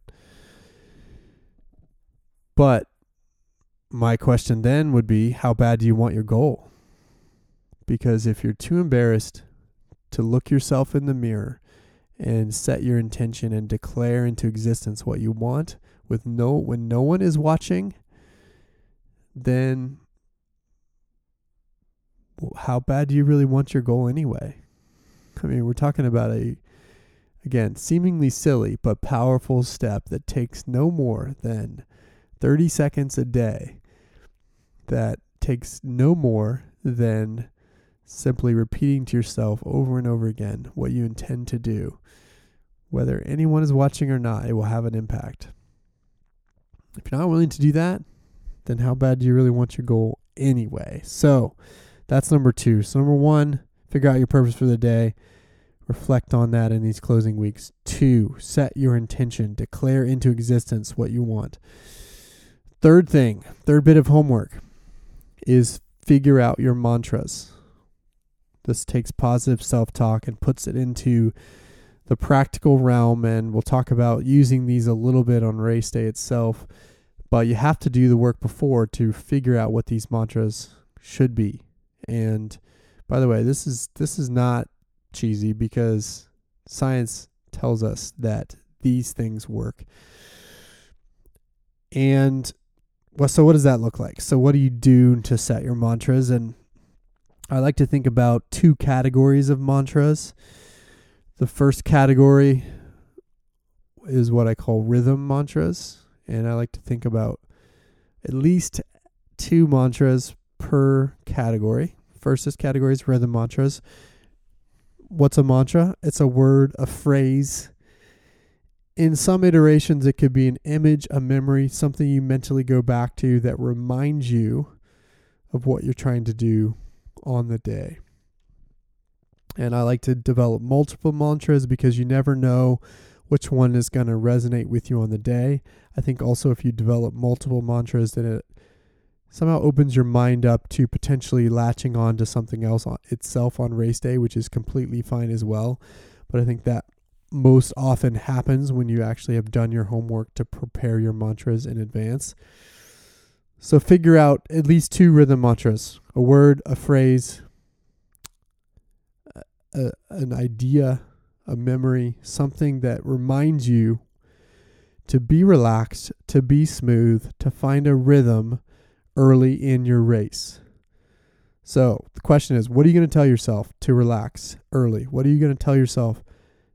But my question then would be how bad do you want your goal? Because if you're too embarrassed to look yourself in the mirror and set your intention and declare into existence what you want with no when no one is watching, then how bad do you really want your goal anyway? I mean, we're talking about a again, seemingly silly but powerful step that takes no more than 30 seconds a day. That takes no more than simply repeating to yourself over and over again what you intend to do. Whether anyone is watching or not, it will have an impact. If you're not willing to do that, then how bad do you really want your goal anyway? So that's number two. So, number one, figure out your purpose for the day. Reflect on that in these closing weeks. Two, set your intention. Declare into existence what you want. Third thing, third bit of homework is figure out your mantras. This takes positive self talk and puts it into the practical realm. And we'll talk about using these a little bit on race day itself. But you have to do the work before to figure out what these mantras should be. And by the way, this is this is not cheesy because science tells us that these things work. And well, so what does that look like? So what do you do to set your mantras? And I like to think about two categories of mantras. The first category is what I call rhythm mantras, and I like to think about at least two mantras per category. First is categories rhythm mantras. What's a mantra? It's a word, a phrase. In some iterations, it could be an image, a memory, something you mentally go back to that reminds you of what you're trying to do on the day. And I like to develop multiple mantras because you never know which one is going to resonate with you on the day. I think also if you develop multiple mantras, then it somehow opens your mind up to potentially latching on to something else on itself on race day, which is completely fine as well. But I think that most often happens when you actually have done your homework to prepare your mantras in advance. So figure out at least two rhythm mantras a word, a phrase, a, an idea, a memory, something that reminds you to be relaxed, to be smooth, to find a rhythm early in your race. So the question is, what are you going to tell yourself to relax early? What are you going to tell yourself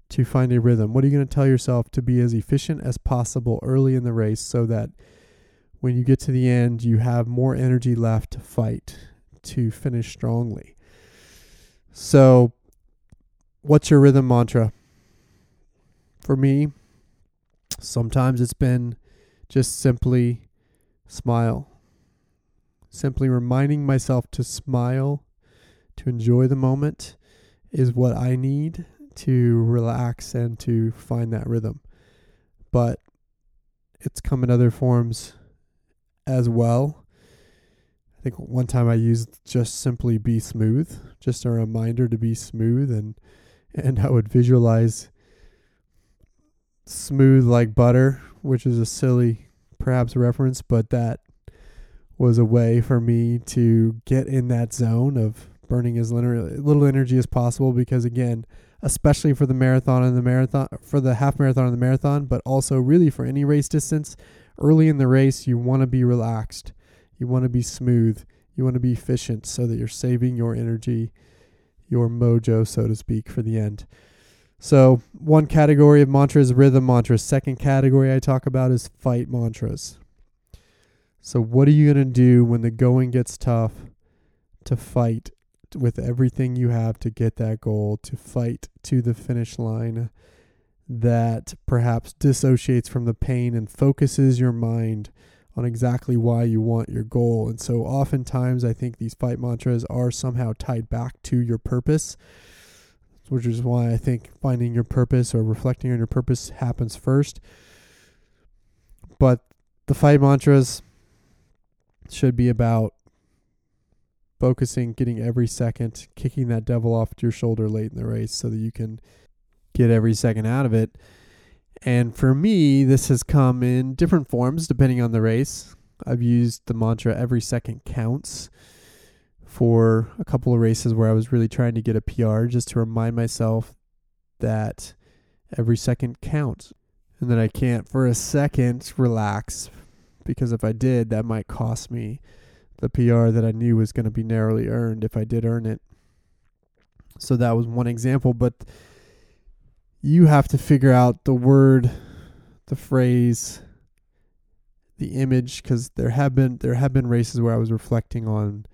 to find a rhythm? What are you going to tell yourself to be as efficient as possible early in the race so that when you get to the end, you have more energy left to fight, to finish strongly? So, what's your rhythm mantra? For me, sometimes it's been just simply smile Simply reminding myself to smile, to enjoy the moment, is what I need to relax and to find that rhythm. But it's come in other forms as well. I think one time I used just simply be smooth, just a reminder to be smooth and and I would visualize smooth like butter, which is a silly perhaps reference, but that was a way for me to get in that zone of burning as little energy as possible because again especially for the marathon and the marathon for the half marathon and the marathon but also really for any race distance early in the race you want to be relaxed. You want to be smooth. You want to be efficient so that you're saving your energy your mojo so to speak for the end. So one category of mantras rhythm mantras. Second category i talk about is fight mantras. So, what are you going to do when the going gets tough to fight with everything you have to get that goal, to fight to the finish line that perhaps dissociates from the pain and focuses your mind on exactly why you want your goal? And so, oftentimes, I think these fight mantras are somehow tied back to your purpose, which is why I think finding your purpose or reflecting on your purpose happens first. But the fight mantras, should be about focusing, getting every second, kicking that devil off your shoulder late in the race so that you can get every second out of it. And for me, this has come in different forms depending on the race. I've used the mantra every second counts for a couple of races where I was really trying to get a PR just to remind myself that every second counts and that I can't for a second relax because if I did, that might cost me the PR that I knew was going to be narrowly earned if I did earn it. So that was one example, but you have to figure out the word, the phrase, the image because there have been there have been races where I was reflecting on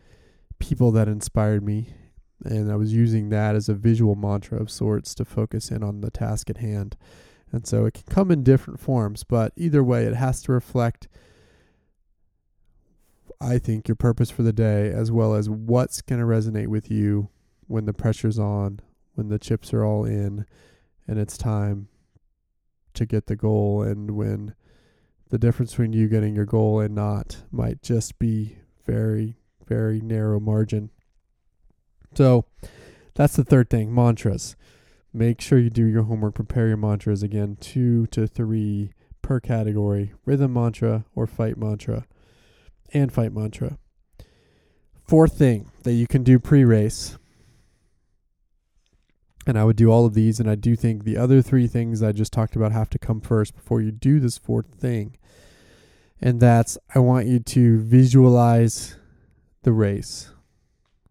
people that inspired me and I was using that as a visual mantra of sorts to focus in on the task at hand. And so it can come in different forms, but either way it has to reflect I think, your purpose for the day, as well as what's going to resonate with you when the pressure's on, when the chips are all in, and it's time to get the goal, and when the difference between you getting your goal and not might just be very, very narrow margin. So that's the third thing mantras. Make sure you do your homework, prepare your mantras again, two to three per category rhythm mantra or fight mantra and fight mantra. Fourth thing that you can do pre race, and I would do all of these, and I do think the other three things I just talked about have to come first before you do this fourth thing. And that's I want you to visualize the race.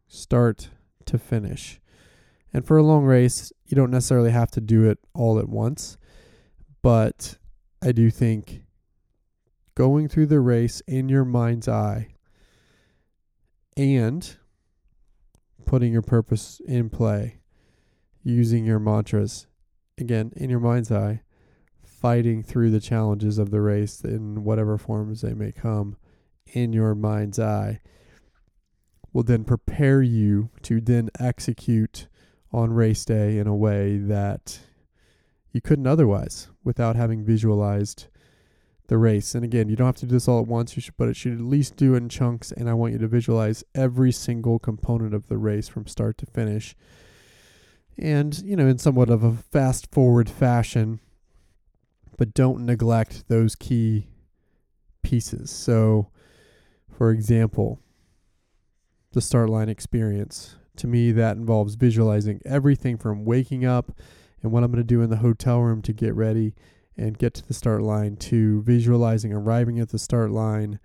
Start to finish. And for a long race, you don't necessarily have to do it all at once, but I do think going through the race in your mind's eye and putting your purpose in play, using your mantras, again, in your mind's eye, fighting through the challenges of the race in whatever forms they may come in your mind's eye will then prepare you to then execute on race day in a way that you couldn't otherwise without having visualized the race. And again, you don't have to do this all at once, you should, but it should at least do in chunks. And I want you to visualize every single component of the race from start to finish. And, you know, in somewhat of a fast forward fashion, but don't neglect those key pieces. So, for example, the start line experience. To me, that involves visualizing everything from waking up and what I'm going to do in the hotel room to get ready and get to the start line to visualizing arriving at the start line,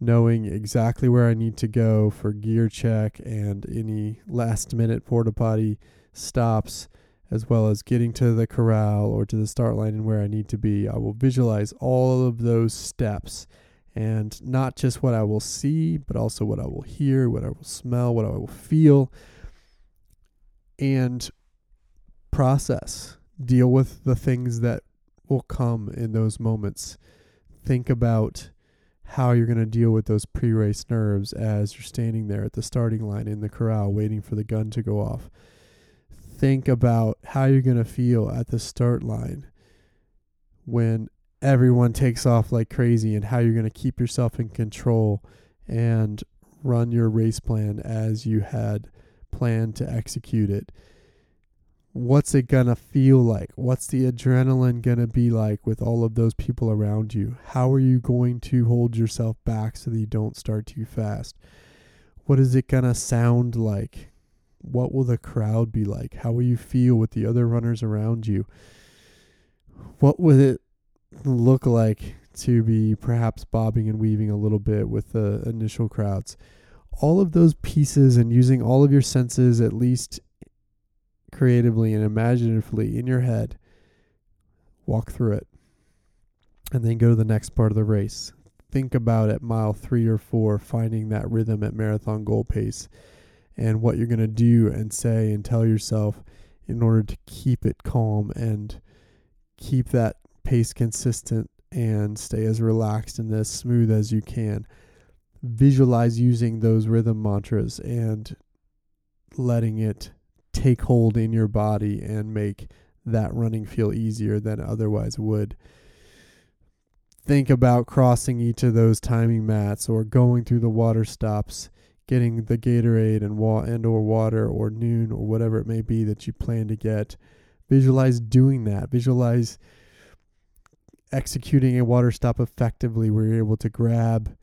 knowing exactly where I need to go for gear check and any last minute porta potty stops, as well as getting to the corral or to the start line and where I need to be. I will visualize all of those steps and not just what I will see, but also what I will hear, what I will smell, what I will feel, and process, deal with the things that will come in those moments. Think about how you're going to deal with those pre race nerves as you're standing there at the starting line in the corral waiting for the gun to go off. Think about how you're going to feel at the start line when everyone takes off like crazy and how you're going to keep yourself in control and run your race plan as you had planned to execute it what's it gonna feel like? What's the adrenaline gonna be like with all of those people around you? How are you going to hold yourself back so that you don't start too fast? What is it gonna sound like? What will the crowd be like? How will you feel with the other runners around you? What would it look like to be perhaps bobbing and weaving a little bit with the initial crowds? All of those pieces and using all of your senses, at least creatively and imaginatively in your head, walk through it, and then go to the next part of the race. Think about at mile three or four, finding that rhythm at marathon goal pace and what you're going to do and say and tell yourself in order to keep it calm and keep that pace consistent and stay as relaxed and as smooth as you can. Visualize using those rhythm mantras and letting it take hold in your body and make that running feel easier than otherwise would. Think about crossing each of those timing mats or going through the water stops, getting the Gatorade and wa- and or water or Nuun or whatever it may be that you plan to get. Visualize doing that. Visualize executing a water stop effectively where you're able to grab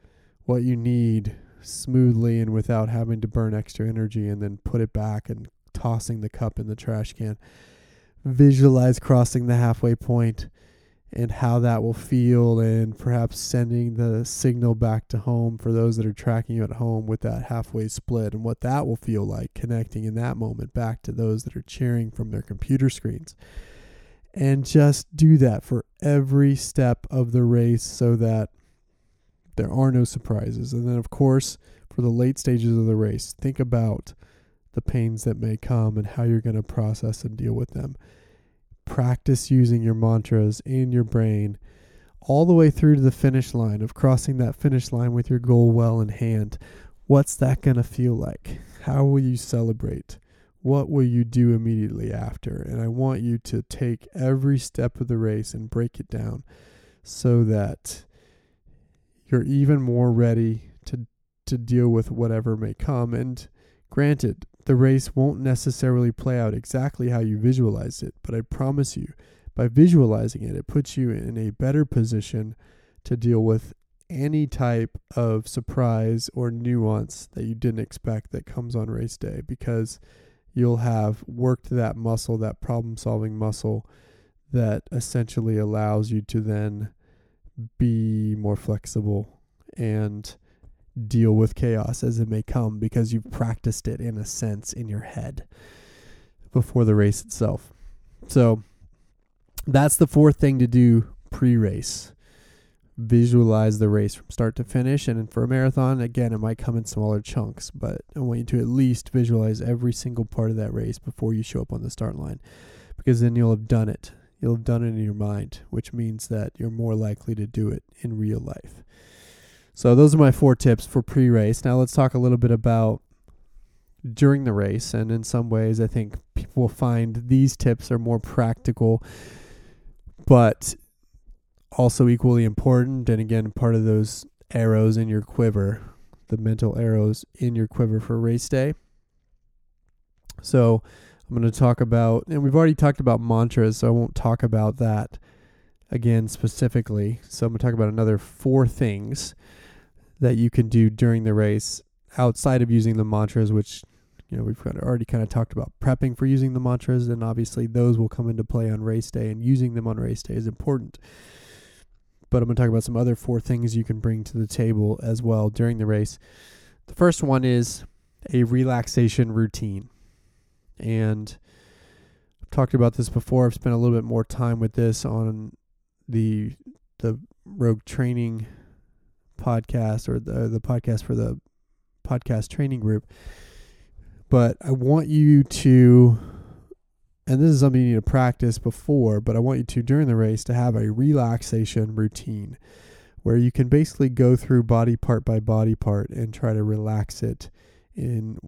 what you need smoothly and without having to burn extra energy and then put it back and tossing the cup in the trash can. Visualize crossing the halfway point and how that will feel, and perhaps sending the signal back to home for those that are tracking you at home with that halfway split, and what that will feel like connecting in that moment back to those that are cheering from their computer screens. And just do that for every step of the race so that there are no surprises. And then, of course, for the late stages of the race, think about the pains that may come and how you're going to process and deal with them. Practice using your mantras in your brain all the way through to the finish line of crossing that finish line with your goal well in hand. What's that going to feel like? How will you celebrate? What will you do immediately after? And I want you to take every step of the race and break it down so that you're even more ready to to deal with whatever may come and granted the race won't necessarily play out exactly how you visualized it, but I promise you, by visualizing it, it puts you in a better position to deal with any type of surprise or nuance that you didn't expect that comes on race day because you'll have worked that muscle, that problem solving muscle that essentially allows you to then be more flexible and deal with chaos as it may come because you've practiced it in a sense in your head before the race itself. So that's the fourth thing to do pre race. Visualize the race from start to finish. And for a marathon, again, it might come in smaller chunks, but I want you to at least visualize every single part of that race before you show up on the start line because then you'll have done it. You'll have done it in your mind, which means that you're more likely to do it in real life. So, those are my four tips for pre race. Now, let's talk a little bit about during the race. And in some ways, I think people will find these tips are more practical, but also equally important. And again, part of those arrows in your quiver, the mental arrows in your quiver for race day. So, I'm going to talk about, and we've already talked about mantras, so I won't talk about that again specifically. So, I'm going to talk about another four things that you can do during the race outside of using the mantras, which you know we've already kind of talked about prepping for using the mantras, and obviously those will come into play on race day, and using them on race day is important. But I'm going to talk about some other four things you can bring to the table as well during the race. The first one is a relaxation routine, and I've talked about this before. I've spent a little bit more time with this on the the Rogue Training podcast or the the podcast for the podcast training group. But I want you to and this is something you need to practice before, but I want you to during the race to have a relaxation routine where you can basically go through body part by body part and try to relax it in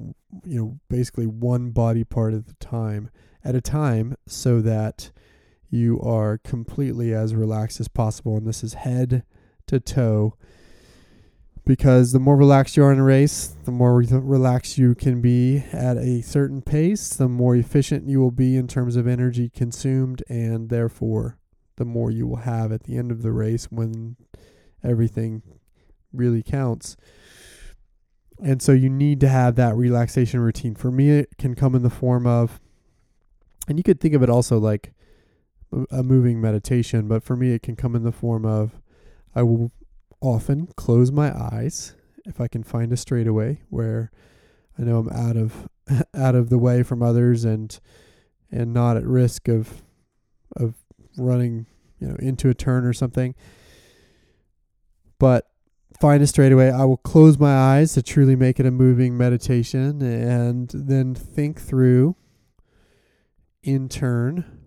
you know basically one body part at a time at a time so that you are completely as relaxed as possible and this is head to toe because the more relaxed you are in a race, the more re- relaxed you can be at a certain pace, the more efficient you will be in terms of energy consumed, and therefore, the more you will have at the end of the race when everything really counts. And so, you need to have that relaxation routine. For me, it can come in the form of, and you could think of it also like a moving meditation, but for me, it can come in the form of I will often close my eyes if I can find a straightaway where I know I'm out of out of the way from others and and not at risk of of running, you know, into a turn or something. But find a straightaway. I will close my eyes to truly make it a moving meditation and then think through in turn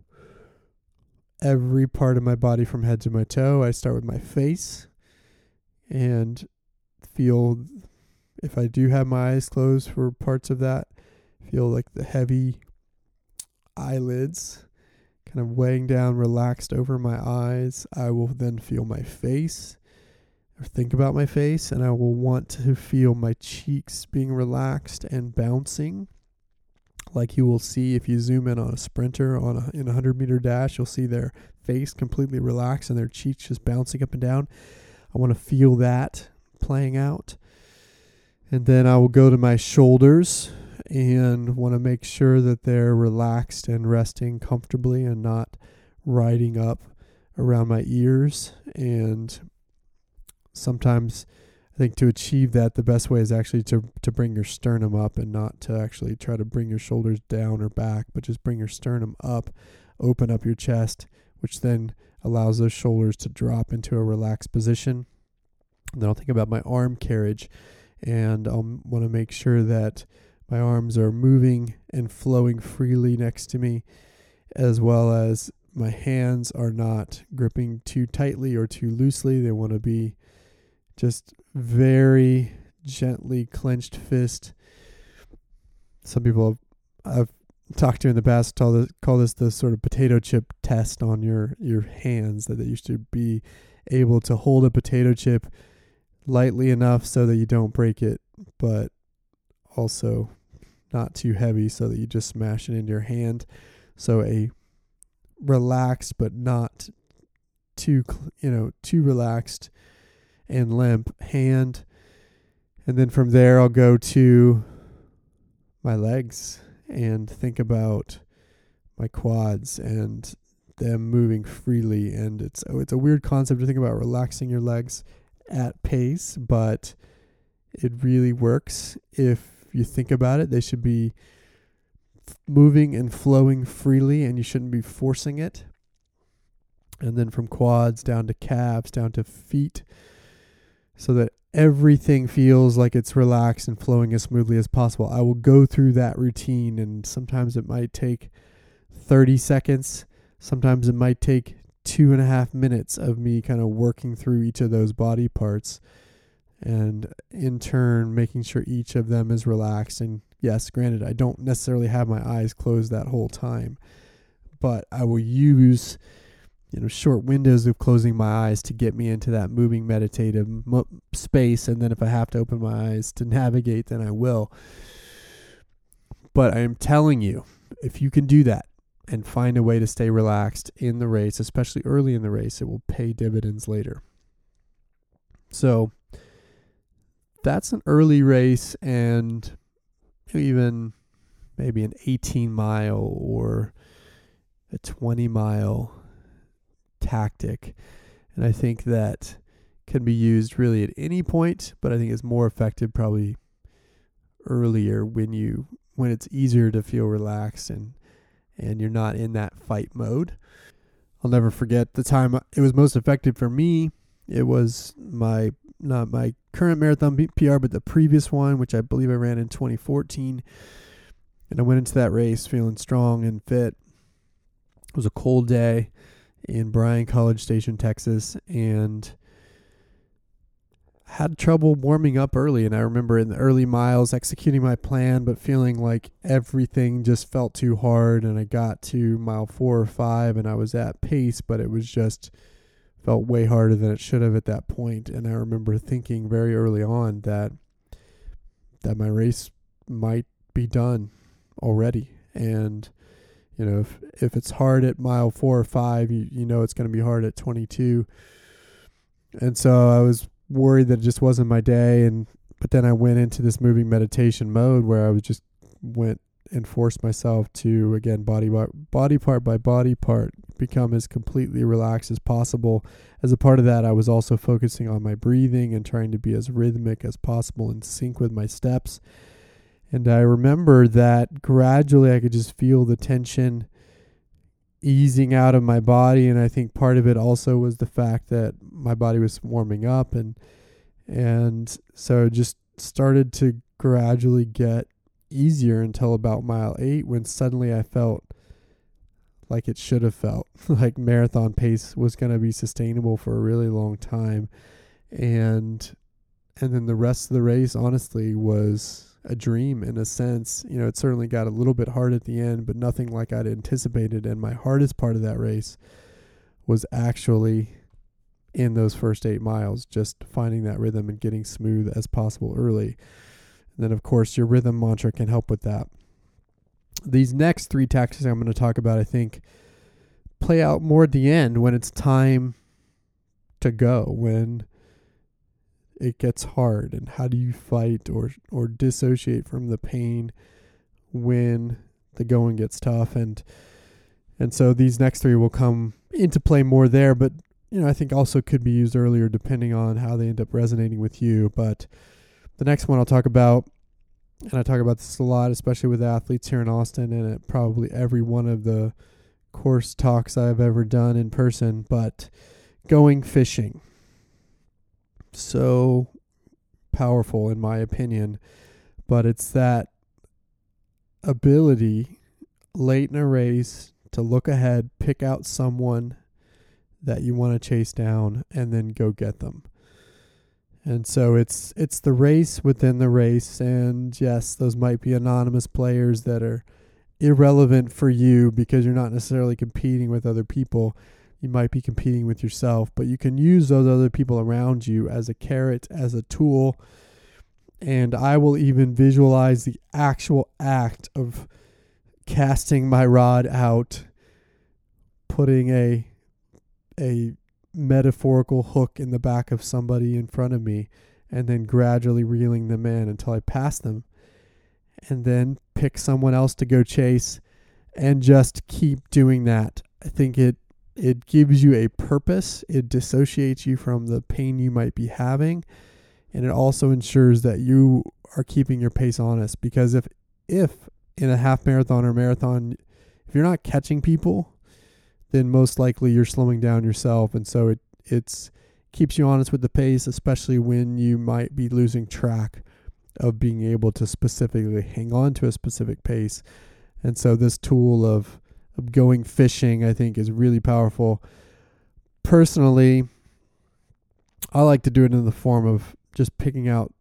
every part of my body from head to my toe. I start with my face and feel if I do have my eyes closed for parts of that, feel like the heavy eyelids kind of weighing down, relaxed over my eyes. I will then feel my face or think about my face, and I will want to feel my cheeks being relaxed and bouncing. Like you will see if you zoom in on a sprinter on a, in a 100 meter dash, you'll see their face completely relaxed and their cheeks just bouncing up and down. I want to feel that playing out. And then I will go to my shoulders and want to make sure that they're relaxed and resting comfortably and not riding up around my ears. And sometimes I think to achieve that, the best way is actually to, to bring your sternum up and not to actually try to bring your shoulders down or back, but just bring your sternum up, open up your chest, which then allows those shoulders to drop into a relaxed position. And then I'll think about my arm carriage and I'll want to make sure that my arms are moving and flowing freely next to me, as well as my hands are not gripping too tightly or too loosely. They want to be just very gently clenched fist. Some people have, I've talked to in the past call this, call this the sort of potato chip test on your your hands that they used to be able to hold a potato chip lightly enough so that you don't break it, but also not too heavy so that you just smash it in your hand. So a relaxed but not too you know too relaxed and limp hand and then from there I'll go to my legs and think about my quads and them moving freely and it's oh, it's a weird concept to think about relaxing your legs at pace but it really works if you think about it. They should be moving and flowing freely, and you shouldn't be forcing it. And then from quads down to calves, down to feet, so that everything feels like it's relaxed and flowing as smoothly as possible. I will go through that routine, and sometimes it might take 30 seconds, sometimes it might take two and a half minutes of me kind of working through each of those body parts and in turn making sure each of them is relaxed and yes granted i don't necessarily have my eyes closed that whole time but i will use you know short windows of closing my eyes to get me into that moving meditative space and then if i have to open my eyes to navigate then i will. But i am telling you if you can do that and find a way to stay relaxed in the race especially early in the race it will pay dividends later. So that's an early race and even maybe an 18 mile or a 20 mile tactic. And I think that can be used really at any point, but I think it's more effective probably earlier when you when it's easier to feel relaxed and and you're not in that fight mode. I'll never forget the time it was most effective for me. It was my not my current marathon PR, but the previous one, which I believe I ran in 2014. And I went into that race feeling strong and fit. It was a cold day in Bryan College Station, Texas, and had trouble warming up early. And I remember in the early miles executing my plan, but feeling like everything just felt too hard. And I got to mile four or five and I was at pace, but it was just felt way harder than it should have at that point. And I remember thinking very early on that that my race might be done already. And you know, if if it's hard at mile four or five, you you know it's going to be hard at 22. And so I was worried that it just wasn't my day. And but then I went into this moving meditation mode where I was just went and forced myself to again body by body part by body part become as completely relaxed as possible. As a part of that, I was also focusing on my breathing and trying to be as rhythmic as possible in sync with my steps. And I remember that gradually I could just feel the tension easing out of my body and I think part of it also was the fact that my body was warming up and and so just started to gradually get easier until about mile 8 when suddenly I felt like it should have felt like marathon pace was going to be sustainable for a really long time. And and then the rest of the race honestly was a dream in a sense. You know it certainly got a little bit hard at the end but nothing like I'd anticipated. And my hardest part of that race was actually in those first 8 miles just finding that rhythm and getting smooth as possible early. And then of course your rhythm mantra can help with that. These next three tactics I'm going to talk about, I think, play out more at the end when it's time to go, when it gets hard, and how do you fight or or dissociate from the pain when the going gets tough, and and so these next three will come into play more there, but you know I think also could be used earlier depending on how they end up resonating with you. But the next one I'll talk about and I talk about this a lot, especially with athletes here in Austin and at probably every one of the course talks I've ever done in person, but going fishing. So powerful, in my opinion, but it's that ability late in a race to look ahead, pick out someone that you want to chase down, and then go get them. And so it's it's the race within the race and yes, those might be anonymous players that are irrelevant for you because you're not necessarily competing with other people. You might be competing with yourself, but you can use those other people around you as a carrot, as a tool. And I will even visualize the actual act of casting my rod out, putting a a metaphorical hook in the back of somebody in front of me and then gradually reeling them in until I pass them and then pick someone else to go chase and just keep doing that. I think it it gives you a purpose. It dissociates you from the pain you might be having and it also ensures that you are keeping your pace honest because if if in a half marathon or marathon if you're not catching people then most likely you're slowing down yourself and so it it's keeps you honest with the pace especially when you might be losing track of being able to specifically hang on to a specific pace and so this tool of, of going fishing i think is really powerful personally i like to do it in the form of just picking out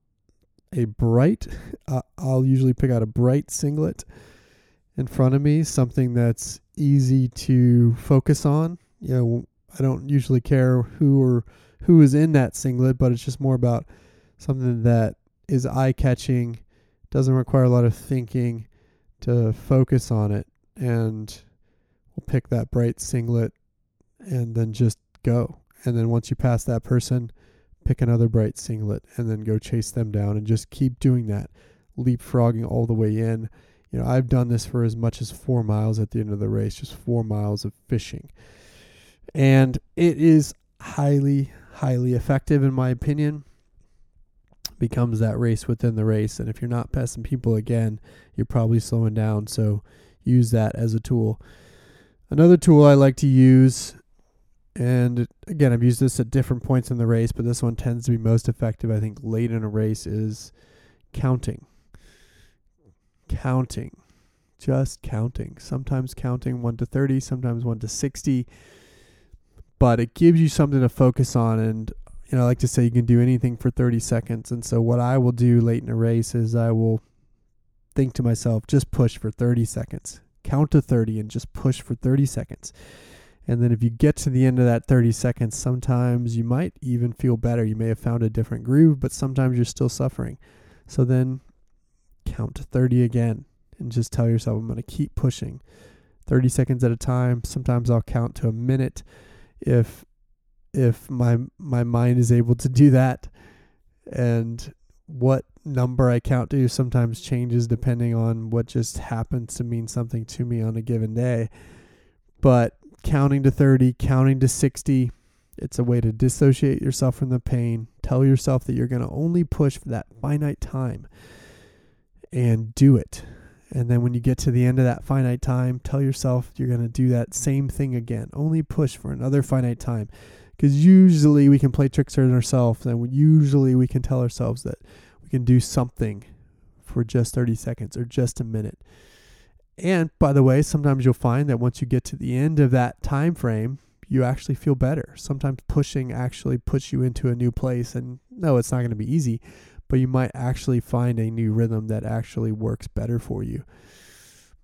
a bright, uh, I'll usually pick out a bright singlet in front of me, something that's easy to focus on. You know, I don't usually care who or who is in that singlet, but it's just more about something that is eye catching, doesn't require a lot of thinking to focus on it. And we'll pick that bright singlet and then just go. And then once you pass that person, pick another bright singlet, and then go chase them down and just keep doing that, leapfrogging all the way in. You know, I've done this for as much as four miles at the end of the race, just four miles of fishing. And it is highly, highly effective, in my opinion. Becomes that race within the race. And if you're not passing people again, you're probably slowing down. So use that as a tool. Another tool I like to use and again, I've used this at different points in the race, but this one tends to be most effective, I think, late in a race is counting. Counting. Just counting. Sometimes counting 1 to 30, sometimes 1 to 60. But it gives you something to focus on. And, you know, I like to say you can do anything for 30 seconds. And so what I will do late in a race is I will think to myself, just push for 30 seconds. Count to 30 and just push for 30 seconds and then if you get to the end of that 30 seconds, sometimes you might even feel better. You may have found a different groove, but sometimes you're still suffering. So then count to 30 again and just tell yourself, I'm going to keep pushing 30 seconds at a time. Sometimes I'll count to a minute if if my my mind is able to do that and what number I count to sometimes changes depending on what just happens to mean something to me on a given day. But counting to 30, counting to 60. It's a way to dissociate yourself from the pain. Tell yourself that you're going to only push for that finite time and do it. And then when you get to the end of that finite time, tell yourself you're going to do that same thing again. Only push for another finite time. Because usually we can play tricks on ourselves, and usually we can tell ourselves that we can do something for just 30 seconds or just a minute. And by the way, sometimes you'll find that once you get to the end of that time frame, you actually feel better. Sometimes pushing actually puts you into a new place and no, it's not going to be easy, but you might actually find a new rhythm that actually works better for you.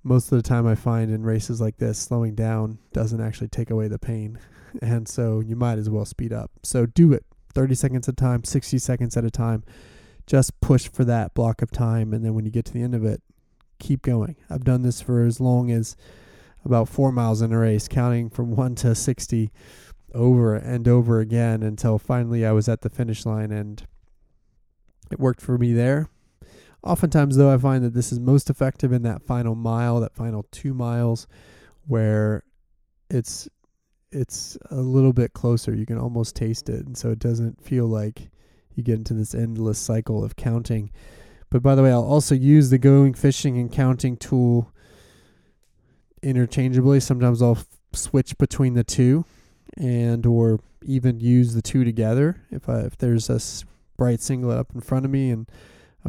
Most of the time I find in races like this, slowing down doesn't actually take away the pain. And so you might as well speed up. So do it 30 seconds at a time, 60 seconds at a time. Just push for that block of time and then when you get to the end of it, keep going. I've done this for as long as about four miles in a race, counting from one to 60 over and over again until finally I was at the finish line and it worked for me there. Oftentimes, though, I find that this is most effective in that final mile, that final two miles, where it's it's a little bit closer. You can almost taste it, and so it doesn't feel like you get into this endless cycle of counting. But by the way, I'll also use the going fishing and counting tool interchangeably. Sometimes I'll f- switch between the two and or even use the two together. If I if there's a bright singlet up in front of me and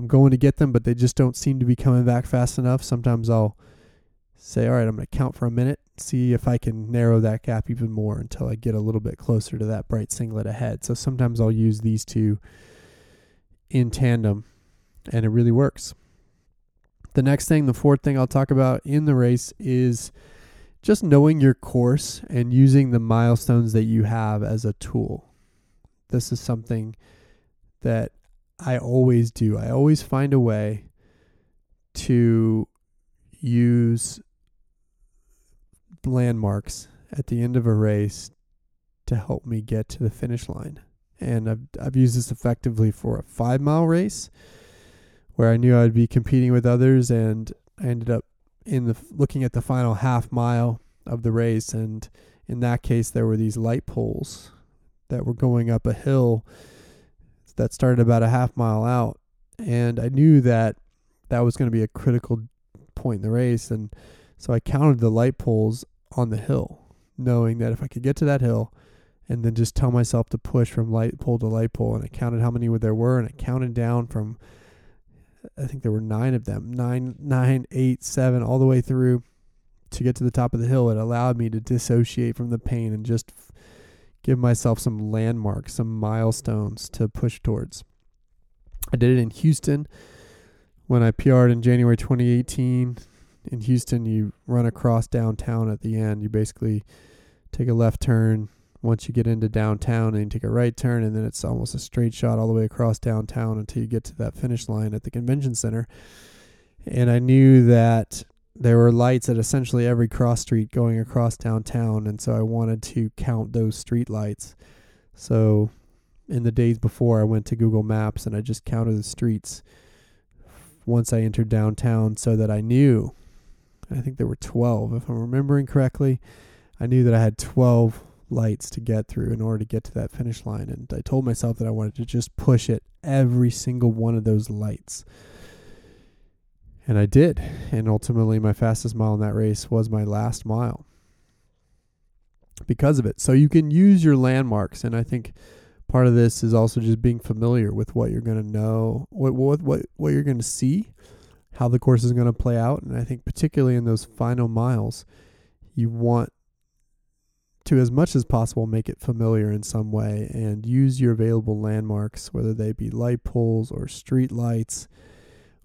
I'm going to get them, but they just don't seem to be coming back fast enough, sometimes I'll say, all right, I'm going to count for a minute, see if I can narrow that gap even more until I get a little bit closer to that bright singlet ahead. So sometimes I'll use these two in tandem and it really works. The next thing, the fourth thing I'll talk about in the race is just knowing your course and using the milestones that you have as a tool. This is something that I always do. I always find a way to use landmarks at the end of a race to help me get to the finish line. And I've I've used this effectively for a 5 mile race where I knew I'd be competing with others, and I ended up in the looking at the final half mile of the race, and in that case, there were these light poles that were going up a hill. That started about a half mile out, and I knew that that was going to be a critical point in the race, and so I counted the light poles on the hill, knowing that if I could get to that hill, and then just tell myself to push from light pole to light pole, and I counted how many there were, and I counted down from I think there were nine of them, nine, nine, eight, seven, all the way through to get to the top of the hill. It allowed me to dissociate from the pain and just give myself some landmarks, some milestones to push towards. I did it in Houston when I PR'd in January 2018. In Houston, you run across downtown at the end. You basically take a left turn once you get into downtown and you take a right turn, and then it's almost a straight shot all the way across downtown until you get to that finish line at the convention center. And I knew that there were lights at essentially every cross street going across downtown, and so I wanted to count those street lights. So in the days before, I went to Google Maps and I just counted the streets once I entered downtown so that I knew. I think there were 12, if I'm remembering correctly. I knew that I had 12 lights to get through in order to get to that finish line. And I told myself that I wanted to just push it every single one of those lights. And I did. And ultimately, my fastest mile in that race was my last mile because of it. So you can use your landmarks. And I think part of this is also just being familiar with what you're going to know, what, what, what, what you're going to see, how the course is going to play out. And I think, particularly in those final miles, you want to as much as possible make it familiar in some way and use your available landmarks, whether they be light poles or street lights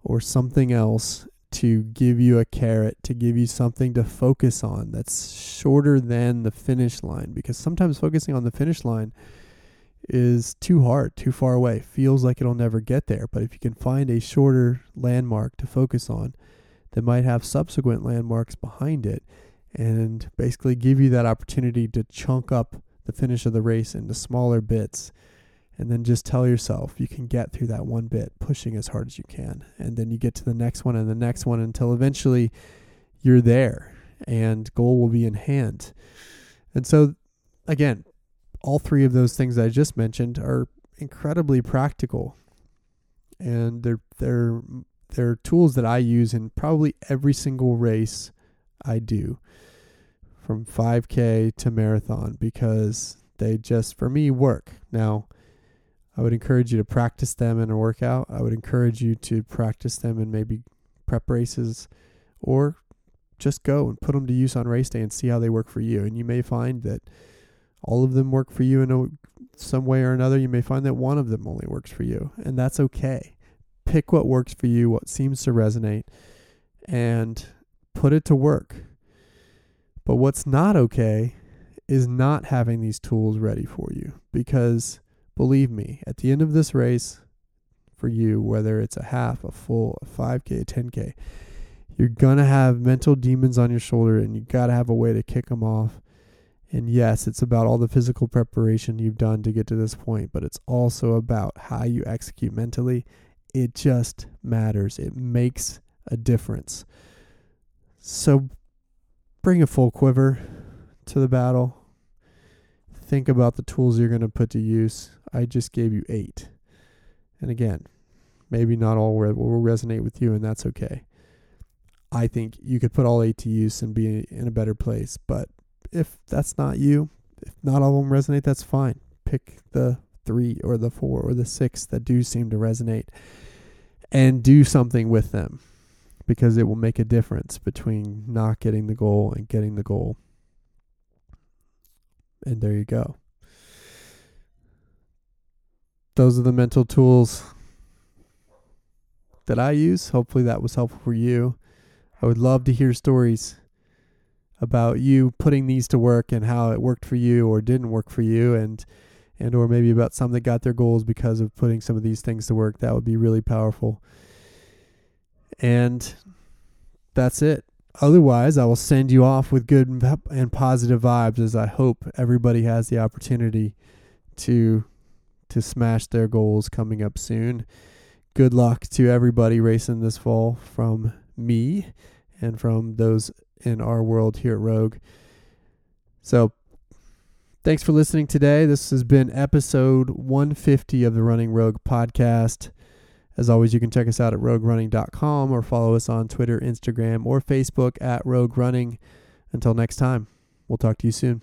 or something else to give you a carrot, to give you something to focus on that's shorter than the finish line. Because sometimes focusing on the finish line is too hard, too far away, feels like it'll never get there. But if you can find a shorter landmark to focus on that might have subsequent landmarks behind it, and basically give you that opportunity to chunk up the finish of the race into smaller bits and then just tell yourself you can get through that one bit pushing as hard as you can. And then you get to the next one and the next one until eventually you're there and goal will be in hand. And so again all three of those things i just mentioned are incredibly practical. And they're they're they're tools that i use in probably every single race i do from 5K to marathon because they just, for me, work. Now, I would encourage you to practice them in a workout. I would encourage you to practice them in maybe prep races or just go and put them to use on race day and see how they work for you. And you may find that all of them work for you in a, some way or another. You may find that one of them only works for you, and that's okay. Pick what works for you, what seems to resonate, and put it to work. But what's not okay is not having these tools ready for you because believe me, at the end of this race, for you, whether it's a half, a full, a 5K, a 10K, you're going to have mental demons on your shoulder and you got to have a way to kick them off. And yes, it's about all the physical preparation you've done to get to this point, but it's also about how you execute mentally. It just matters, it makes a difference. So bring a full quiver to the battle. Think about the tools you're going to put to use. I just gave you eight. And again, maybe not all will resonate with you, and that's okay. I think you could put all eight to use and be in a better place. But if that's not you, if not all of them resonate, that's fine. Pick the three or the four or the six that do seem to resonate and do something with them because it will make a difference between not getting the goal and getting the goal. And there you go. Those are the mental tools that I use. Hopefully that was helpful for you. I would love to hear stories about you putting these to work and how it worked for you or didn't work for you and and or maybe about some that got their goals because of putting some of these things to work. That would be really powerful. And that's it. Otherwise, I will send you off with good and positive vibes as I hope everybody has the opportunity to to smash their goals coming up soon. Good luck to everybody racing this fall from me and from those in our world here at Rogue. So, Thanks for listening today. This has been episode 150 of the Running Rogue podcast. As always, you can check us out at roguerunning.com or follow us on Twitter, Instagram, or Facebook at Rogue Running. Until next time, we'll talk to you soon.